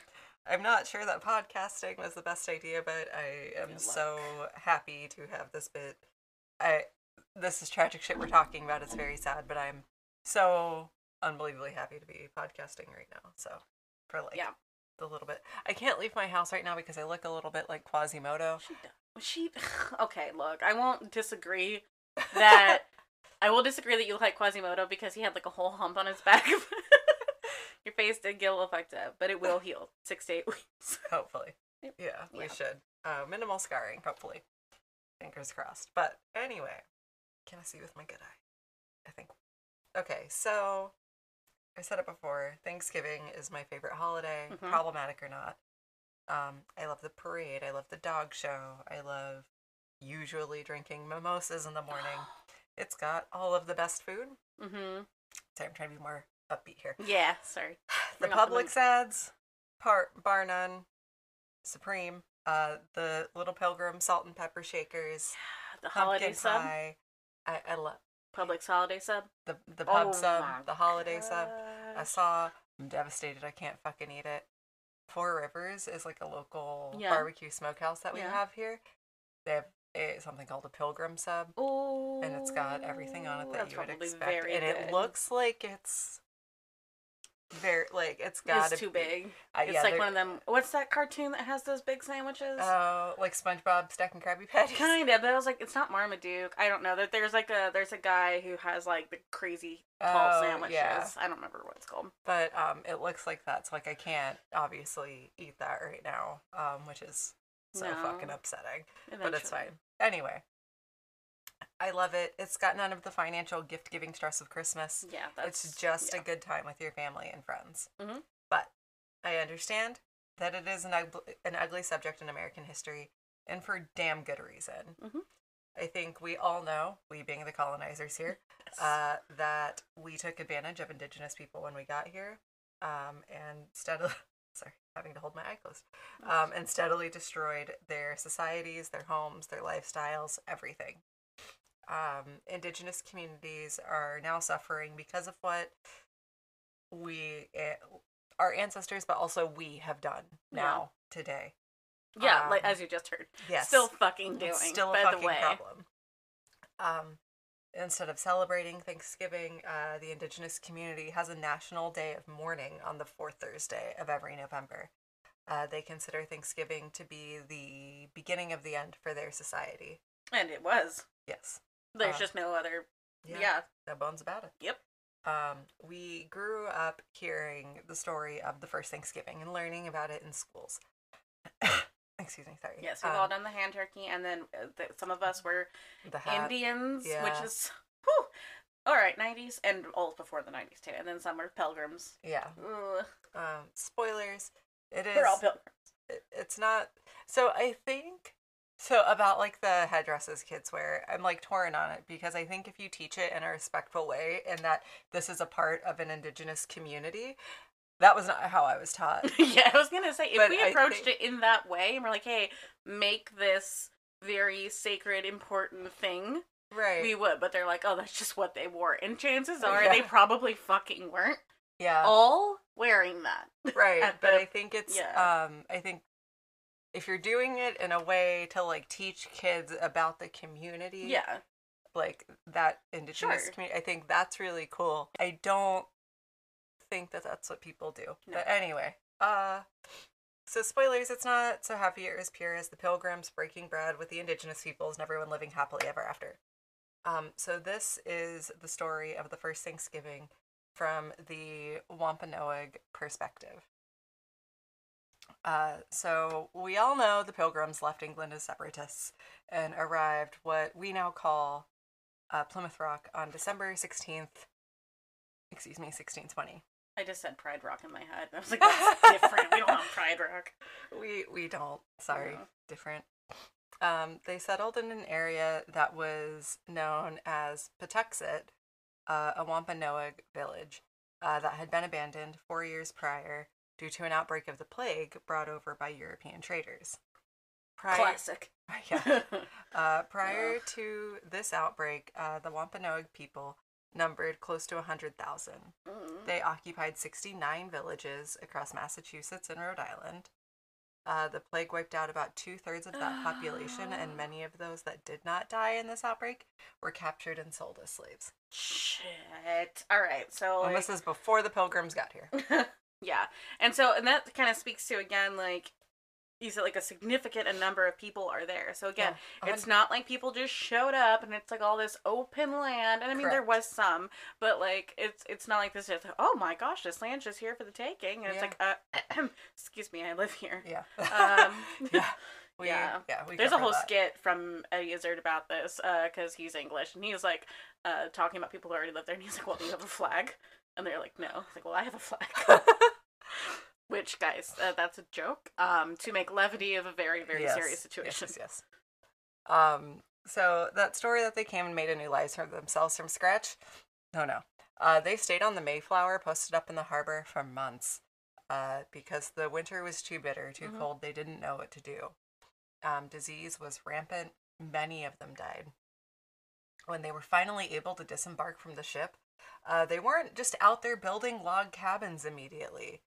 I'm not sure that podcasting was the best idea, but I am so happy to have this bit. I this is tragic shit we're talking about. It's very sad, but I'm so unbelievably happy to be podcasting right now. So for like Yeah. the little bit, I can't leave my house right now because I look a little bit like Quasimodo. She does. She [LAUGHS] okay. Look, I won't disagree [LAUGHS] that I will disagree that you look like Quasimodo because he had like a whole hump on his back. [LAUGHS] Your face did get a little fucked up, but it will heal six to eight [LAUGHS] weeks. [LAUGHS] Hopefully, Yep. yeah, we Yeah. should. Uh, minimal scarring, hopefully. Fingers crossed. But anyway, can I see with my good eye? I think. Okay, so I said it before. Thanksgiving is my favorite holiday, Mhm. problematic or not. Um, I love the parade. I love the dog show. I love usually drinking mimosas in the morning. [GASPS] It's got all of the best food. mm-hmm. Sorry, I'm trying to be more upbeat here. Yeah. Sorry. [SIGHS] The up the ads, part bar none, supreme. Uh, the Little Pilgrim salt and pepper shakers, [SIGHS] The holiday pumpkin sub. pie. I, I love Publix holiday sub. the the pub Oh sub, the holiday sub. I saw I'm devastated. I can't fucking eat it. Four Rivers is like a local Yeah. barbecue smokehouse that we Yeah. have here. They have a, something called a pilgrim sub, Oh, and it's got everything on it that you would expect. and it looks like it's very like it's got It's too big. Uh, It's yeah, like one of them. What's that cartoon that has those big sandwiches? Oh, like SpongeBob stacking Krabby Patties. kind of, but I was like, it's not Marmaduke. I don't know. That there's like a there's a guy who has like the crazy tall Oh, sandwiches. yeah. I don't remember what it's called. But um, it looks like that. So like I can't obviously eat that right now, um, which is so No. fucking upsetting. But it's fine. Anyway, I love it. It's got none of the financial gift giving stress of Christmas. Yeah, that's it's just yeah. a good time with your family and friends. Mhm. But I understand that it is an ugly, an ugly subject in American history, and for damn good reason. Mhm. I think we all know, we being the colonizers here, [LAUGHS] Yes. uh, that we took advantage of indigenous people when we got here, um, and steadily, [LAUGHS] sorry, having to hold my eye closed, um, and steadily destroyed their societies, their homes, their lifestyles, everything. Um, indigenous communities are now suffering because of what we, eh, our ancestors, but also we have done Yeah. now today. yeah, like um, as you just heard. Yes, Still fucking doing. still a by fucking the way. problem. Um, instead of celebrating Thanksgiving, uh, the indigenous community has a national day of mourning on the fourth Thursday of every November. Uh, they consider Thanksgiving to be the beginning of the end for their society. And it was. Yes. There's Uh, just no other. Yeah. Yeah. No bones about it. Yep. Um, we grew up hearing the story of the first Thanksgiving and learning about it in schools. [COUGHS] Excuse me, sorry. Yes, we've Um, all done the hand turkey, and then uh, th- some of us were the. Indians, yeah. which is whew, all right, '90s, and all before the '90s too. And then some were pilgrims. Yeah. Ugh. Um, spoilers. It is. We're all pilgrims. it- it's not so i think so about like the headdresses kids wear i'm like torn on it because i think if you teach it in a respectful way and that this is a part of an indigenous community that was not how i was taught [LAUGHS] yeah, I was gonna say if But we approached think- it in that way, and we're like, hey, make this very sacred, important thing, right we would. But they're like, oh, that's just what they wore, and chances are Yeah. they probably fucking weren't yeah all wearing that. right [LAUGHS] but the- i think it's yeah. um i think if you're doing it in a way to like teach kids about the community Yeah, like that indigenous Sure. community. I think that's really cool. I don't think that that's what people do. No. But anyway, uh so spoilers, it's not so happy or as pure as the pilgrims breaking bread with the indigenous peoples and everyone living happily ever after. Um, so this is the story of the first Thanksgiving from the Wampanoag perspective. Uh, so we all know the pilgrims left England as separatists and arrived what we now call uh, Plymouth Rock on December 16th, excuse me, 1620. I just said Pride Rock in my head. I was like, that's [LAUGHS] different. We don't have Pride Rock. We we don't. Sorry, No. different. Um, they settled in an area that was known as Patuxet, uh, a Wampanoag village uh, that had been abandoned four years prior due to an outbreak of the plague brought over by European traders. Prior, Classic. [LAUGHS] yeah. Uh, [LAUGHS] prior to this outbreak, uh, the Wampanoag people numbered close to 100,000. Mm. They occupied 69 villages across Massachusetts and Rhode Island. Uh, the plague wiped out about two thirds of that population, and [GASPS] many of those that did not die in this outbreak were captured and sold as slaves. Shit. All right. So like, this is before the pilgrims got here. [LAUGHS] yeah, and so and that kind of speaks to again like you said like a significant a number of people are there. So again, Yeah, it's not like people just showed up and it's like all this open land. And I mean there was some, but like it's it's not like this. Like, oh my gosh, this land's just here for the taking. And it's like, uh, [CLEARS THROAT] excuse me, I live here. Yeah. Um, [LAUGHS] yeah. [LAUGHS] We, yeah. yeah. We There's a whole that. skit from Eddie Izzard about this because he's English and he's like uh, talking about people who already live there and he's like, well, do you have a flag? And they're like, no. Like, well, I have a flag. [LAUGHS] [LAUGHS] Which, guys, uh, that's a joke um, to make levity of a very, very Yes, serious situation. Yes, yes. Um, so that story that they came and made a new life for themselves from scratch. No, no. Uh, they stayed on the Mayflower, posted up in the harbor for months, uh, because the winter was too bitter, too Mhm. cold. They didn't know what to do. Um, disease was rampant. Many of them died. When they were finally able to disembark from the ship, Uh, they weren't just out there building log cabins immediately.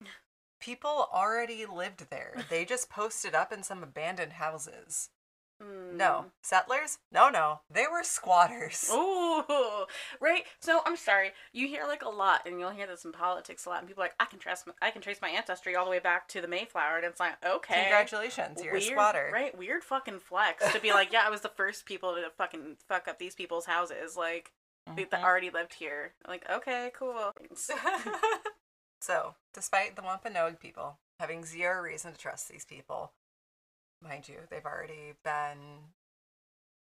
People already lived there. [LAUGHS] They just posted up in some abandoned houses. Mm. No, settlers? No, no, they were squatters. [LAUGHS] Ooh, right. So I'm sorry. You hear like a lot, and you'll hear this in politics a lot. And people are like, I can trace, my, I can trace my ancestry all the way back to the Mayflower, and it's like, okay, Congratulations, you're weird, a squatter. right? Weird fucking flex to be like, [LAUGHS] yeah, I was the first people to fucking fuck up these people's houses, like they- that mm-hmm. already lived here. Like, okay, cool. [LAUGHS] so, despite the Wampanoag people having zero reason to trust these people, mind you, they've already been,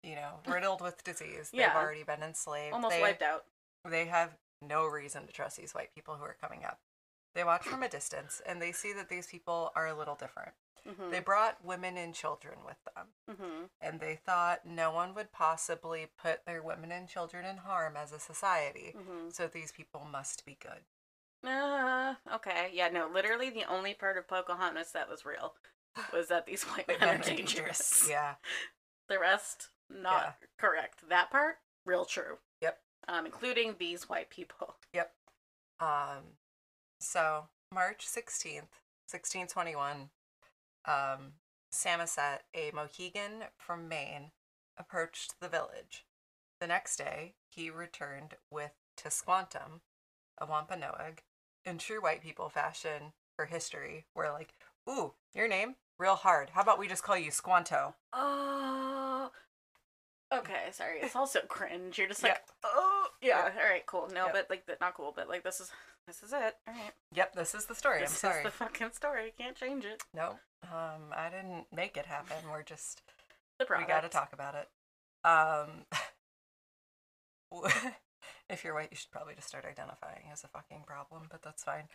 you know, [LAUGHS] riddled with disease. They've Yeah. already been enslaved. Almost they, wiped out. They have no reason to trust these white people who are coming up. They watch from a distance and they see that these people are a little different. Mm-hmm. They brought women and children with them, mm-hmm. and they thought no one would possibly put their women and children in harm as a society. Mm-hmm. So these people must be good. Uh, okay. Yeah, no, literally the only part of Pocahontas that was real [SIGHS] was that these white men are dangerous. [LAUGHS] Yeah. The rest, not correct. That part, real true. Yep. Um, including these white people. [LAUGHS] Yep. Um, so March 16th, 1621, um, Samoset, a Mohegan from Maine, approached the village. The next day, he returned with Tisquantum, a Wampanoag, in true white people fashion for history, where like, ooh, your name? Real hard. How about we just call you Squanto? Oh. Okay, sorry. It's also cringe. You're just like, oh, yeah. All right, cool. No, Yep. but like, not cool. But like, this is this is it. All right, Yep, this is the story. this I'm sorry. is the fucking story. Can't change it. No, um, I didn't make it happen. We're just The we got to talk about it. Um, [LAUGHS] if you're white, you should probably just start identifying as a fucking problem, but that's fine. [LAUGHS]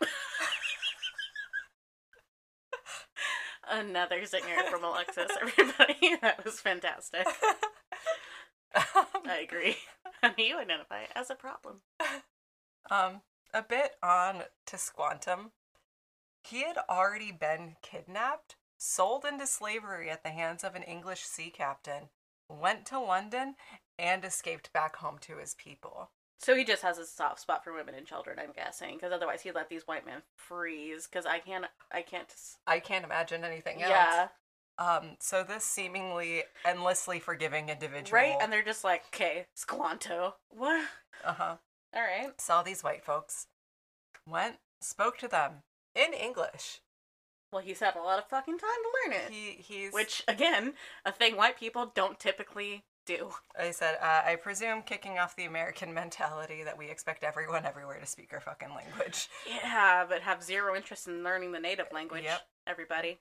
Another zinger from Alexis. Everybody, [LAUGHS] that was fantastic. I agree. [LAUGHS] you identify as a problem. [LAUGHS] um, a bit on Tisquantum. He had already been kidnapped, sold into slavery at the hands of an English sea captain, went to London, and escaped back home to his people. So he just has a soft spot for women and children, I'm guessing, because otherwise he'd let these white men freeze. Because I can't, I can't. I can't imagine anything else. Yeah, Um, so this seemingly endlessly forgiving individual, right. And they're just like, okay, Squanto. What? uh huh, All right. saw these white folks, went, spoke to them in English. Well, he's had a lot of fucking time to learn it. He he's Which, again, a thing white people don't typically do. I said uh, I presume kicking off the American [LAUGHS] mentality that we expect everyone everywhere to speak our fucking language. Yeah, but have zero interest in learning the native language. Yep. Everybody.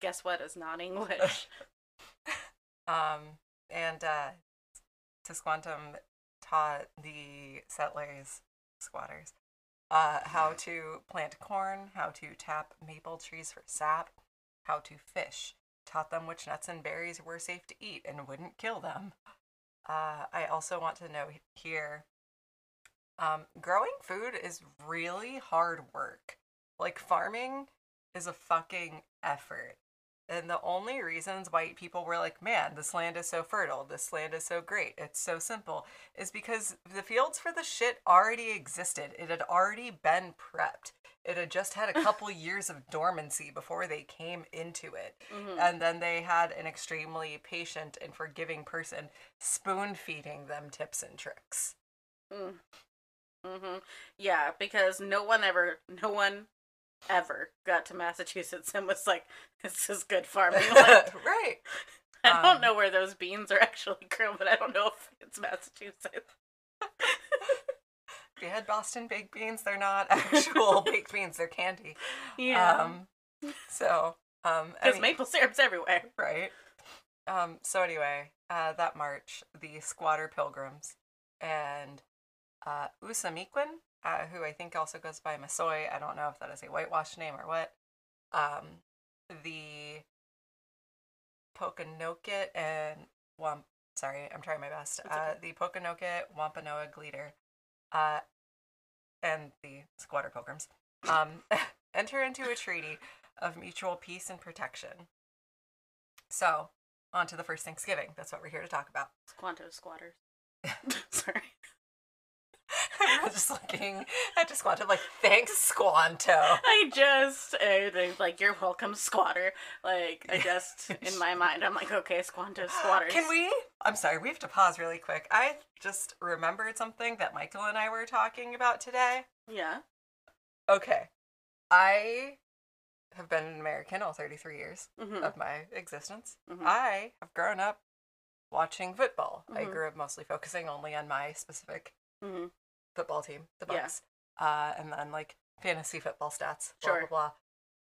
Tr- Guess what is not English? [LAUGHS] Um, and uh, Tisquantum taught the settlers, squatters, uh, how to plant corn, how to tap maple trees for sap, how to fish. Taught them which nuts and berries were safe to eat and wouldn't kill them. Uh, I also want to know here um, growing food is really hard work. Like, farming is a fucking effort. And the only reasons white people were like, man, this land is so fertile, this land is so great, it's so simple, is because the fields for the shit already existed. It had already been prepped. It had just had a [LAUGHS] couple years of dormancy before they came into it. Mhm. And then they had an extremely patient and forgiving person spoon feeding them tips and tricks. Mm. hmm Yeah, because no one ever, no one ever got to Massachusetts and was like, "This is good farming." [LAUGHS] Like, right. I don't Um, know where those beans are actually grown, but I don't know if it's Massachusetts. If you had Boston baked beans, they're not [LAUGHS] actual [LAUGHS] baked beans, they're candy. Yeah, Um, so, um, I because mean- maple syrup's everywhere. right? Um, so anyway, uh, that march, the squatter pilgrims and uh, Ousamequin, uh, who I think also goes by Masoy. I don't know if that is a whitewash name or what. Um, the Pokanoket and Wamp. Sorry, I'm trying my best. That's Uh, the Pokanoket Wampanoag leader, uh, and the squatter pilgrims, um, [LAUGHS] enter into a treaty of mutual peace and protection. So, on to the first Thanksgiving. That's what we're here to talk about. Squanto squatters. [LAUGHS] Sorry. Every [LAUGHS] I'm just looking at Squanto like, thanks, Squanto. I just uh, like you're welcome, squatter. Like I just in my [LAUGHS] mind, I'm like, okay, Squanto squatters. Can we? I'm sorry, we have to pause really quick. I just remembered something that Michael and I were talking about today. Yeah. Okay. I have been an American all 33 years hmm of my existence. Mhm. I have grown up watching football. I Mhm. grew up mostly focusing only on my specific hmm football team, the Yeah. Bucks. Uh, and then like fantasy football stats, blah Sure. blah blah.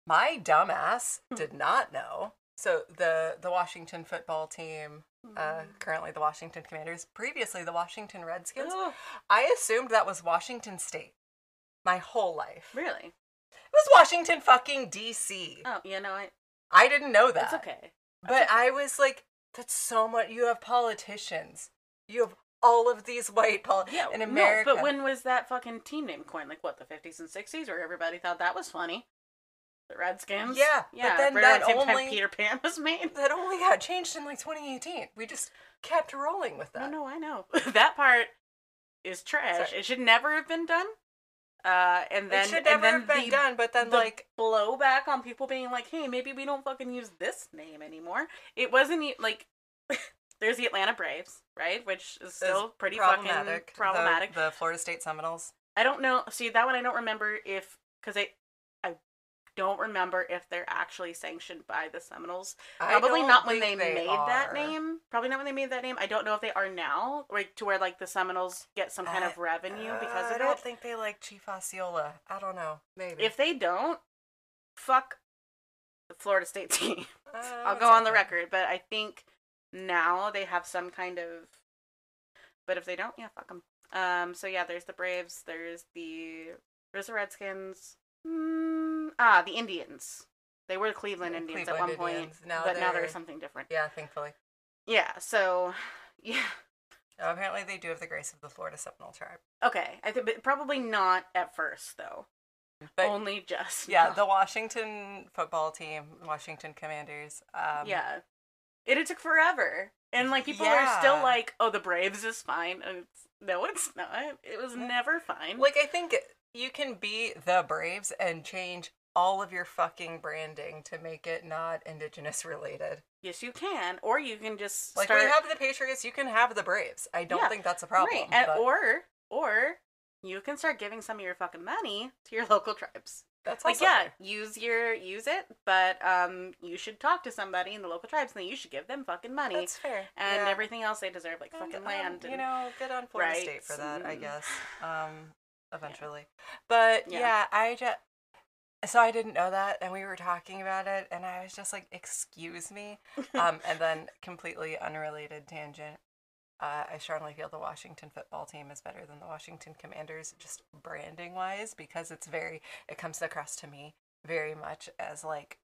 My dumbass Hmm. did not know. So the the Washington football team, uh, Mm. currently the Washington Commanders, previously the Washington Redskins. Oh, I assumed that was Washington State my whole life. really? It was Washington fucking DC. Oh, you know, I, I didn't know that. it's okay. But I was like, that's so much. You have politicians. You have all of these white pol Yeah, in America. No, but when was that fucking team name coined? Like what, the fifties and sixties, where everybody thought that was funny? The Redskins. Yeah, yeah. but then that the only- Peter Pan was made. [LAUGHS] that only got changed in like 2018. We just kept rolling with that. no, no, I know [LAUGHS] that part is trash. Sorry. It should never have been done. Uh, and then it should never have been the done. But then, the like, blowback on people being like, "Hey, maybe we don't fucking use this name anymore." It wasn't like [LAUGHS] there's the Atlanta Braves, right, which is still is pretty problematic. fucking problematic. The, the Florida State Seminoles. I don't know. See that one, I don't remember if because I I don't remember if they're actually sanctioned by the Seminoles. Probably don't when they, think made that name. Probably not when they made that name. I don't know if they are now, like to where like the Seminoles get some kind I- of revenue because Uh, of I don't it. think they like Chief Osceola. I don't know. Maybe. If they don't, fuck the Florida State [LAUGHS] team. Uh, I'll go on the record, but I think now they have some kind of. But if they don't, yeah, fuck them. Um. So yeah, there's the Braves. There's the there's the Redskins. Mm, ah, the Indians. They were the Cleveland Indians Cleveland at one Indians. point, Now but now they're- there's something different. Yeah, thankfully. Yeah. So, [SIGHS] yeah. Oh, apparently, they do have the grace of the Florida Seminole tribe. Okay. I think, but probably not at first though. But Only just. yeah, now. the Washington football team, Washington Commanders. Um, yeah. It, it took forever. And like people are still like, "Oh, the Braves is fine." And it's, no, it's not. It was Yeah. never fine. Like I think you can be the Braves and change all of your fucking branding to make it not indigenous related. yes, you can, or you can just Like start we have the Patriots, you can have the Braves. I don't Yeah, think that's a problem. right, but or or you can start giving some of your fucking money to your [LAUGHS] local tribes. That's Like yeah, fair. use your use it, but um, you should talk to somebody in the local tribes, and then you should give them fucking money That's fair. and yeah. everything else they deserve, like And, fucking um, land. you know, good on Florida State for that, I guess. Um, eventually, but Yeah. yeah, I just so I didn't know that, and we were talking about it, and I was just like, "Excuse me," [LAUGHS] um, and then completely unrelated tangent. Uh, I strongly feel the Washington football team is better than the Washington Commanders, just branding wise, because it's very, it comes across to me very much as like,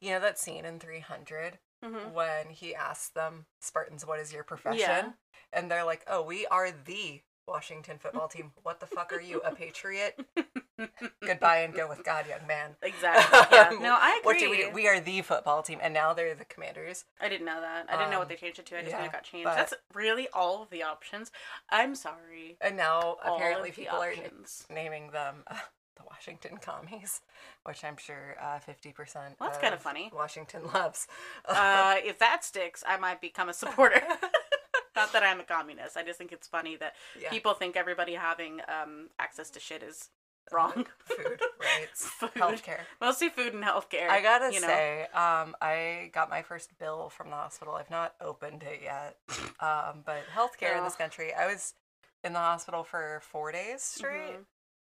you know, that scene in 300 Mhm. when he asks them, Spartans, what is your profession? Yeah. And they're like, oh, we are the Washington football team. What the fuck are you, a patriot? [LAUGHS] Goodbye and go with God, young man. Exactly. Yeah. [LAUGHS] No, I agree. What do we? We are the football team, and now they're the Commanders. I didn't know that. I didn't know what Um, they changed it to. I just knew it got changed. but- That's really all of the options. I'm sorry. And now All apparently of people are options. naming them uh, [LAUGHS] the Washington Commies, which I'm sure uh, fifty percent. Well, that's kinda funny. Washington loves. Uh, if that sticks, I might become a supporter. Not that I'm a communist. I just think it's funny that Yeah. people think everybody having um, access to shit is wrong. Food, rights, [LAUGHS] Food. healthcare. Mostly food and healthcare. I gotta you know. say, um, I got my first bill from the hospital. I've not opened it yet, um, but healthcare in this country. I was in the hospital for four days straight. Mhm.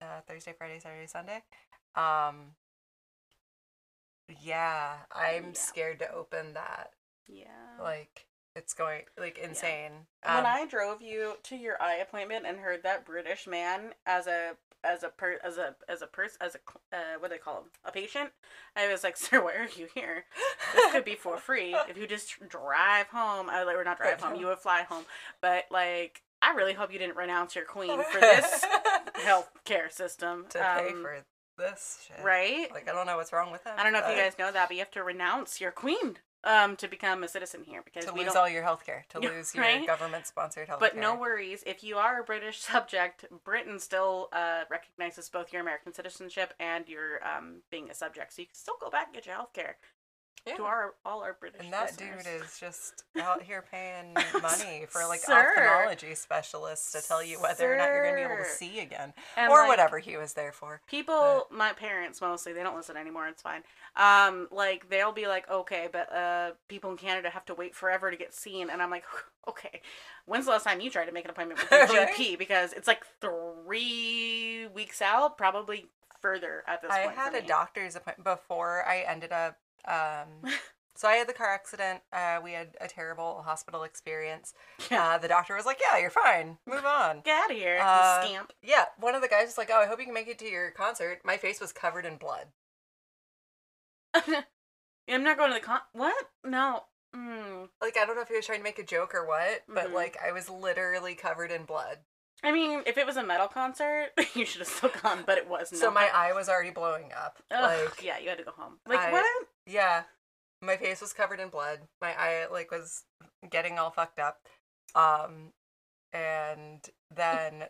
Uh, Thursday, Friday, Saturday, Sunday. Um, yeah, I'm Yeah. scared to open that. Yeah. Like it's going like insane. when Um, I drove you to your eye appointment and heard that British man as a as a per as a as a person as a uh, what do they call him a patient, I was like, [LAUGHS] sir, why are you here? This could be for free if you just drive home. I like, or not drive home. You would fly home, but like, I really hope you didn't renounce your queen for this [LAUGHS] health care system to pay Um, for this shit. right. Like I don't know what's wrong with him. I don't know if you guys know that, but you have to renounce your queen um, to become a citizen here because to we lose don't. all your health care, to [LAUGHS] lose your government sponsored health but no worries, if you are a British [LAUGHS] subject, Britain still uh, recognizes both your American citizenship and your um, being a subject, so you can still go back and get your health care. Yeah. To our all our British and that listeners. dude is just out here paying [LAUGHS] money for like Sir. ophthalmology specialists to tell you whether or not you're going to be able to see again And, or like, whatever he was there for. People, my parents mostly, they don't listen anymore. It's fine. Um, like they'll be like, okay, but uh, people in Canada have to wait forever to get seen, and I'm like, [LAUGHS] okay. When's the last time you tried to make an appointment [LAUGHS] with your Right? GP? Because it's like three weeks out, probably further at this I point. had for a doctor's appointment before I ended up. Um, [LAUGHS] so I had the car accident. Uh, we had a terrible hospital experience. Yeah. Uh, the doctor was like, "Yeah, you're fine. Move on." Get out of here, Uh, scamp. Yeah, one of the guys was like, "Oh, I hope you can make it to your concert." My face was covered in blood. [LAUGHS] I'm not going to the con. What? No. Mm. Like I don't know if he was trying to make a joke or what, but Mhm. like I was literally covered in blood. I mean, if it was a metal concert, [LAUGHS] you should have still gone, but it was not. So my eye was already blowing up. Ugh, Like yeah, you had to go home. Like I- what? Yeah, my face was covered in blood. My eye like was getting all fucked up. Um, and then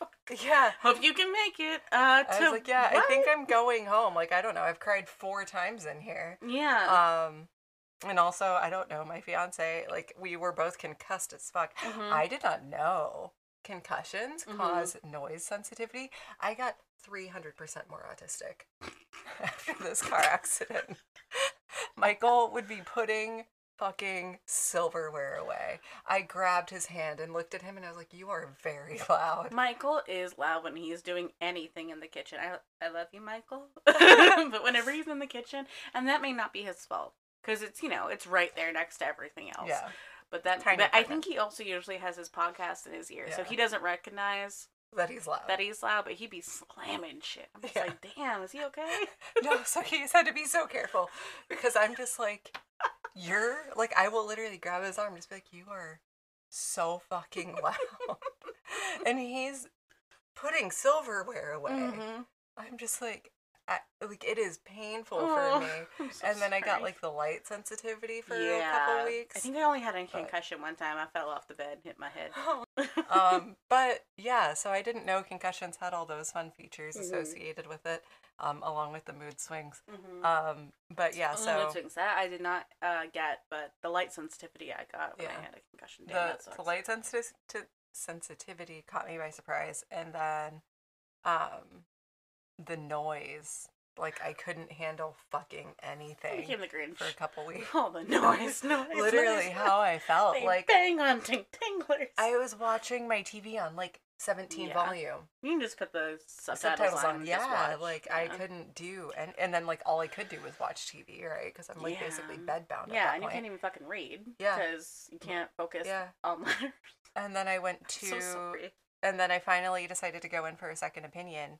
[LAUGHS] yeah, Hope you can make it. Uh, to I was like, yeah, I think? I'm going home. Like I don't know. I've cried four times in here. Yeah. Um, and also I don't know. My fiance like we were both concussed as fuck. Mhm. I did not know concussions Mhm. cause noise sensitivity. I got 300% more autistic [LAUGHS] after this car [LAUGHS] accident. Michael would be putting fucking silverware away. I grabbed his hand and looked at him and I was like, You are very [LAUGHS] loud. Michael is loud when he's doing anything in the kitchen. I I love you, Michael. but whenever he's in the kitchen, and that may not be his fault because it's you know it's right there next to everything else. Yeah. But that, Tiny but I think he also usually has his podcast in his ear, so Yeah. he doesn't recognize That he's loud. that he's loud. But he'd be slamming shit. I'm just Yeah. like, damn, is he okay? [LAUGHS] no, so he's had to be so careful because I'm just like, you're like, I will literally grab his arm and just be like, you are so fucking [LAUGHS] loud. and he's putting silverware away. Mhm. I'm just like, I, like it is painful Oh, for me. [LAUGHS] So And then I got like the light sensitivity for a couple weeks. I think I only had a but- concussion one time. I fell off the bed, and hit my head. [LAUGHS] um, [LAUGHS] but yeah, so I didn't know concussions had all those fun features Mhm. associated with it, um, along with the mood swings. Mhm. Um, but yeah, so mood swings. That I did not uh, get, but the light sensitivity I got when Yeah. I had a concussion. Damn, the, the light sensitivity sensitivity caught me by surprise and then um the noise like i couldn't handle fucking I anything became the Grinch. for a couple [LAUGHS] weeks Oh, the noise, [LAUGHS] noise. literally noise. how i felt They like bang on ting tinglers. i was watching my tv on like 17 Yeah. volume you can just put the subtitles, subtitles on. on yeah like i couldn't do and and then like all i could do was watch tv right because i'm like basically Yeah. bedbound Yeah, and you can't even fucking read. Yeah. Because you can't focus Yeah. on letters. and then i went [LAUGHS] to so and then I finally decided to go in for a second opinion.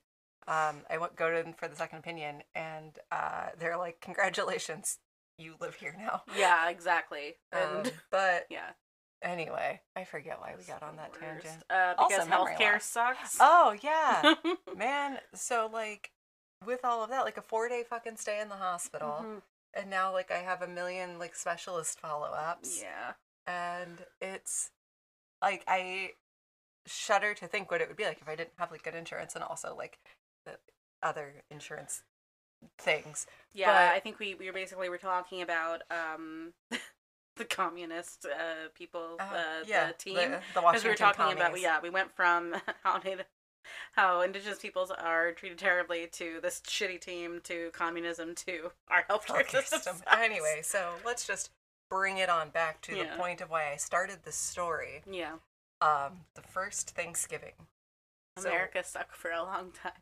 Um, I went go in for the second opinion, and uh, they're like, "Congratulations, you live here now." Yeah, exactly. And Um, [LAUGHS] but yeah. anyway, I forget why we got on that tangent. Uh, because memory healthcare loss. sucks. Oh yeah, [LAUGHS] man. So like, with all of that, like a four day fucking stay in the hospital, Mhm. and now like I have a million like specialist follow ups. Yeah. and it's like I shudder to think what it would be like if I didn't have like good insurance and also like other insurance things. Yeah, But- I think we, we basically were talking about um [LAUGHS] the communist uh people, Uh, uh, yeah, the team. Because Washington we were talking about yeah, we went from [LAUGHS] how Native, how indigenous peoples are treated terribly to this shitty team to communism to our healthcare Okay, [LAUGHS] system. so anyway, so let's just bring it on back to Yeah. the point of why I started this story. Yeah. Um, the first Thanksgiving. So, America sucked for a long time.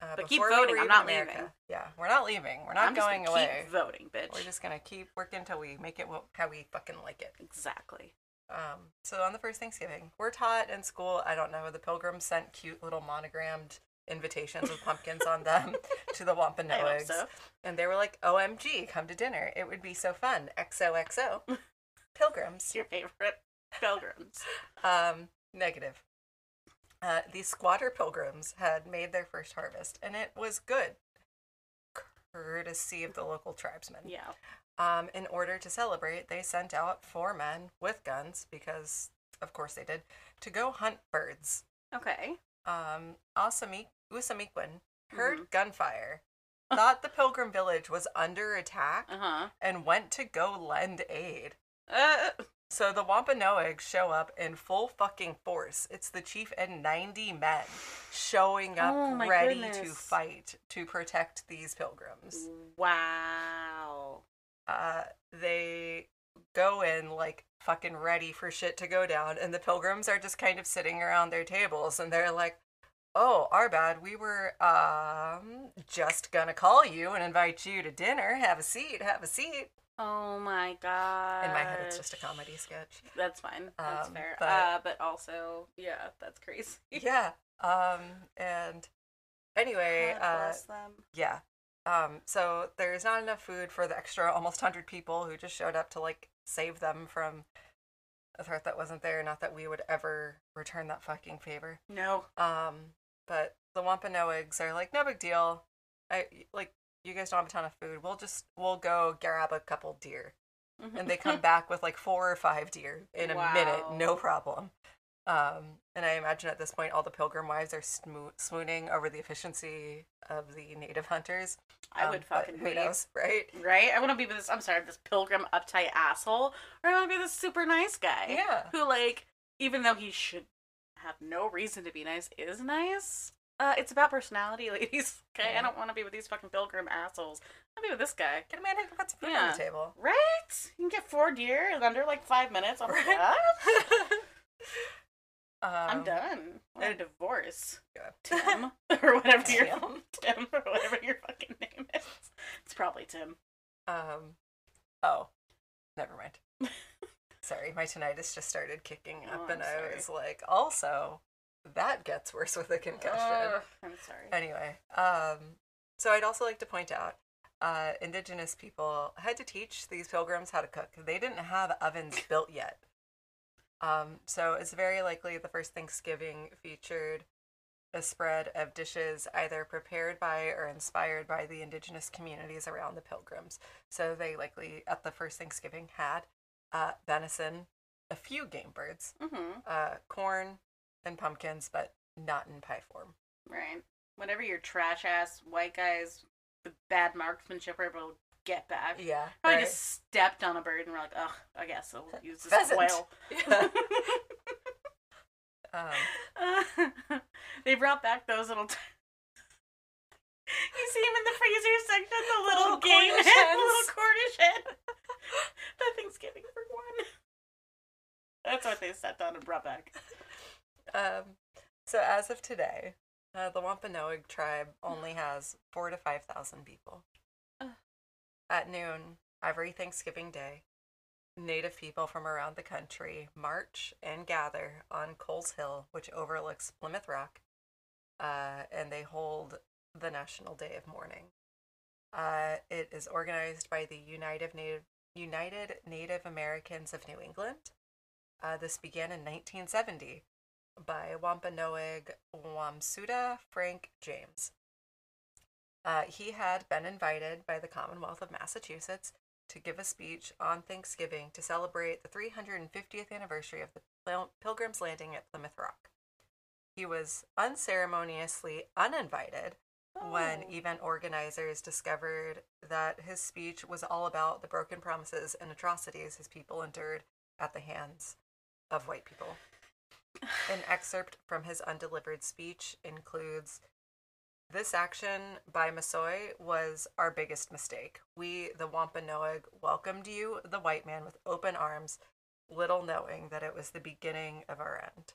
Uh, but keep voting, I'm not America- leaving. Yeah, we're not leaving. We're not I'm just going gonna away. Keep voting, bitch. We're just gonna keep working until we make it how we fucking like it. Exactly. Um, so on the first Thanksgiving, we're taught in school. I don't know. The Pilgrims sent cute little monogrammed invitations with pumpkins on them [LAUGHS] [LAUGHS] to the Wampanoags, so. and they were like, "OMG, come to dinner! It would be so fun." XOXO, [LAUGHS] Pilgrims. Your favorite pilgrims. Um, negative. Uh, these squatter pilgrims had made their first harvest, and it was good, courtesy of the local tribesmen. Yeah. Um, in order to celebrate, they sent out four men with guns because, of course, they did to go hunt birds. Okay. Um, heard Mm-hmm. gunfire, [LAUGHS] thought the pilgrim village was under attack, Uh huh. and went to go lend aid. Uh, So the Wampanoag show up in full fucking force. It's the chief and 90 men showing up Oh ready to fight to protect these pilgrims. wow. Uh, they go in like fucking ready for shit to go down, and the pilgrims are just kind of sitting around their tables and they're like, Oh, our bad. We were um just gonna call you and invite you to dinner. Have a seat, have a seat. Oh my god. In my head, it's just a comedy sketch. That's fine. That's Um, fair. but- uh, but also, yeah, that's crazy. [LAUGHS] yeah. Um, and anyway, God uh, bless them. yeah. Um, so there's not enough food for the extra almost hundred people who just showed up to like save them from a threat that wasn't there. Not that we would ever return that fucking favor. No. Um, but the Wampanoags are like, no big deal. I like you guys don't have a ton of food. We'll just we'll go grab a couple deer, and they come [LAUGHS] back with like four or five deer in a minute, no problem. Um, and I imagine at this point, all the pilgrim wives are smo- swooning over the efficiency of the native hunters. I Um, would but fucking who be. knows, right? Right? I want to be with this, I'm sorry, this pilgrim uptight asshole. Or I want to be this super nice guy. Yeah. Who, like, even though he should have no reason to be nice, is nice. Uh, it's about personality, [LAUGHS] ladies. Okay? Yeah. I don't want to be with these fucking pilgrim assholes. I'll be with this guy. Get a man who can put some food on the table. Right? You can get four deer in under like five minutes. I'm like, Right. [LAUGHS] I'm Um, done. I want a divorce. Yeah. Tim. [LAUGHS] or whatever your Tim. Tim or whatever your fucking name is. It's probably Tim. Um, oh, never mind. sorry, my tinnitus just started kicking up, Oh, and I'm I was like, also, that gets worse with a concussion. Ugh, I'm sorry. Anyway, um, so I'd also like to point out, uh, indigenous people had to teach these pilgrims how to cook. They didn't have ovens [LAUGHS] built yet. Um, so it's very likely the first Thanksgiving featured a spread of dishes either prepared by or inspired by the indigenous communities around the pilgrims. So they likely, at the first Thanksgiving, had uh, venison, a few game birds, Mm-hmm. uh, corn, and pumpkins, but not in pie form. Right. Whenever your trash ass white guys with bad marksmanship were able to get back. Yeah. Probably right? just stepped on a bird and we're like, ugh, I guess I'll use this Pheasant. oil. [LAUGHS] Yeah. [LAUGHS] Um, [LAUGHS] they brought back those little. T- you see him in the freezer section, the little, Little game head, the little Cornish hen. the Thanksgiving for one. That's what they sat down and brought back. Um, so as of today, uh, the Wampanoag tribe only has four to five thousand people. Ugh. At noon every Thanksgiving Day, Native people from around the country march and gather on Coles Hill, which overlooks Plymouth Rock, uh, and they hold the National Day of Mourning. Uh, it is organized by the United Native United Native Americans of New England. Uh, this began in 1970 by Wampanoag Wamsutta Frank James. Uh, he had been invited by the Commonwealth of Massachusetts to give a speech on Thanksgiving to celebrate the 350th anniversary of the Pil- Pilgrim's Landing at Plymouth Rock. He was unceremoniously uninvited when Oh. event organizers discovered that his speech was all about the broken promises and atrocities his people endured at the hands of white people. An excerpt from his undelivered speech includes This action by Massasoit was our biggest mistake. We, the Wampanoag, welcomed you, the white man, with open arms, little knowing that it was the beginning of our end.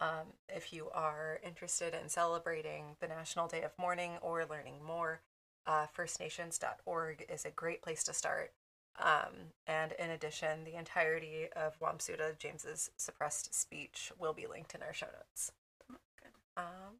Um, if you are interested in celebrating the National Day of Mourning or learning more, uh, firstnations.org is a great place to start. Um, and in addition, the entirety of Wamsutta James's suppressed speech will be linked in our show notes. Good. Um,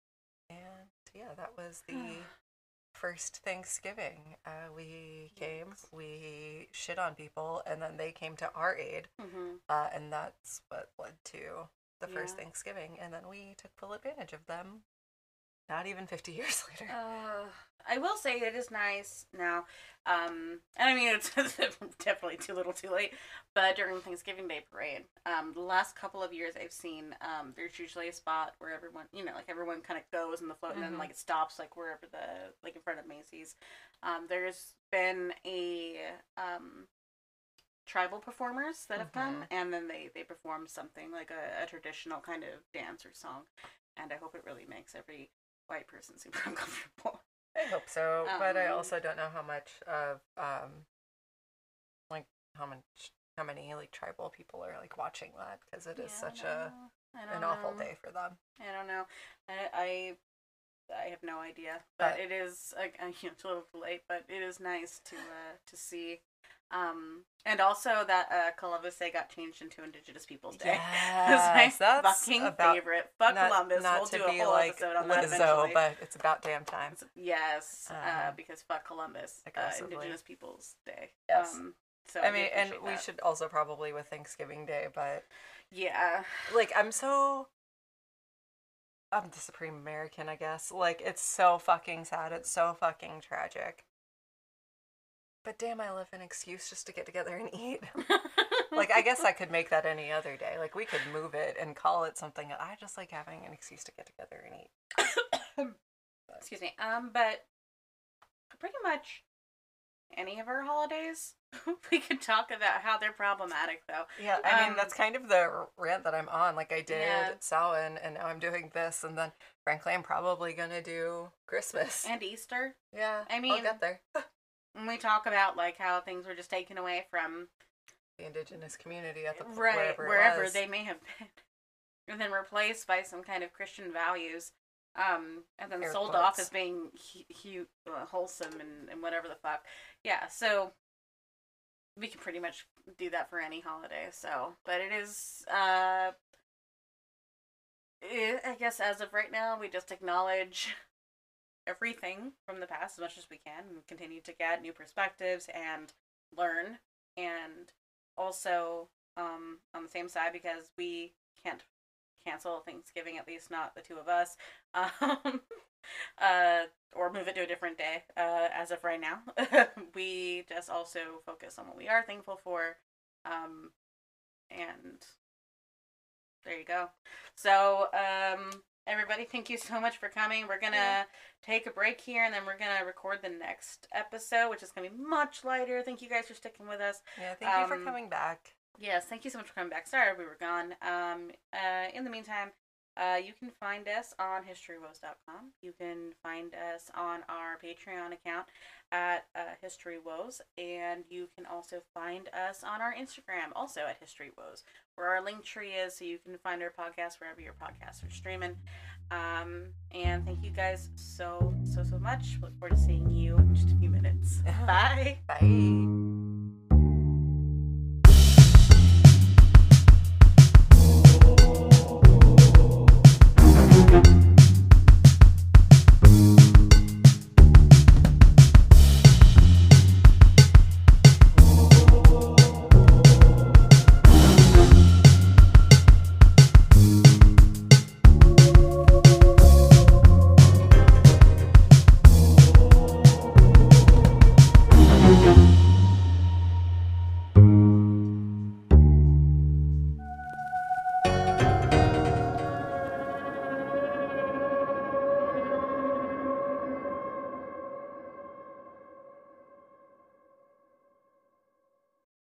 and yeah, that was the [SIGHS] first Thanksgiving. Uh, we came, we shit on people, and then they came to our aid. Mm-hmm. Uh, and that's what led to the first Yeah. Thanksgiving. And then we took full advantage of them Not even 50 [LAUGHS] years later. Uh, I will say it is nice now. Um, and I mean, it's [LAUGHS] definitely too little too late. But during Thanksgiving Day parade, um, the last couple of years I've seen, um, there's usually a spot where everyone, you know, like everyone kind of goes in the float and then Mhm. like it stops like wherever the, like in front of Macy's. Um, there's been a, um, tribal performers that have come and then they, they perform something like a, a traditional kind of dance or song. And I hope it really makes every white person super [LAUGHS] uncomfortable. I hope so, but I Um, also don't know how much of um like how much how many like tribal people are like watching that because it is Yeah, such a know. An awful day for them. I don't know. I I, I have no idea, but, But- it is know, it's a little late, but it is nice to uh, to see. Um, and also that uh, Columbus Day got changed into Indigenous Peoples Day. [LAUGHS] My Yes, that's fucking about favorite. Fuck not, Columbus. not we'll to do a whole like episode on that eventually. but it's about damn time. It's- yes, uh, Uh-huh. because fuck Columbus. Uh, Indigenous Peoples Day. Yes. Um, so I do mean, and appreciate we should also probably with Thanksgiving Day, but Yeah. like I'm so I'm the supreme American, I guess. Like it's so fucking sad. It's so fucking tragic. But damn, I love an excuse just to get together and eat. [LAUGHS] like I guess I could make that any other day. Like we could move it and call it something. I just like having an excuse to get together and eat. [COUGHS] excuse me um but pretty much any of our holidays [LAUGHS] we could talk about how they're problematic though Yeah, I mean Um, that's kind of the rant that I'm on. Like I did Yeah. Samhain, and now I'm doing this, and then frankly, I'm probably gonna do Christmas. and easter yeah, I mean, I'll get there. [LAUGHS] and we talk about like how things were just taken away from the indigenous community at the right wherever, wherever they may have been [LAUGHS] and then replaced by some kind of christian values um and then Air sold off as being hu- uh, wholesome and, and whatever the fuck. Yeah so we can pretty much do that for any holiday so but it is uh i guess as of right now we just acknowledge everything from the past as much as we can and continue to get new perspectives and learn. And also um on the same side because we can't cancel Thanksgiving at least not the two of us [LAUGHS] um uh or move it to a different day uh as of right now. [LAUGHS] We just also focus on what we are thankful for um and there you go. So um everybody thank you so much for coming we're gonna Yeah. take a break here and then we're gonna record the next episode which is gonna be much lighter thank you guys for sticking with us yeah, thank you for um, coming back. Yes, thank you so much for coming back. Sorry we were gone. Um, uh, in the meantime, uh, you can find us on historywoes.com. You can find us on our Patreon account at uh, History Woes, and you can also find us on our Instagram, also at History Woes, where our link tree is, so you can find our podcast wherever your podcasts are streaming. Um, and thank you guys so so so much. Look forward to seeing you in just a few minutes. [LAUGHS] Bye. Bye.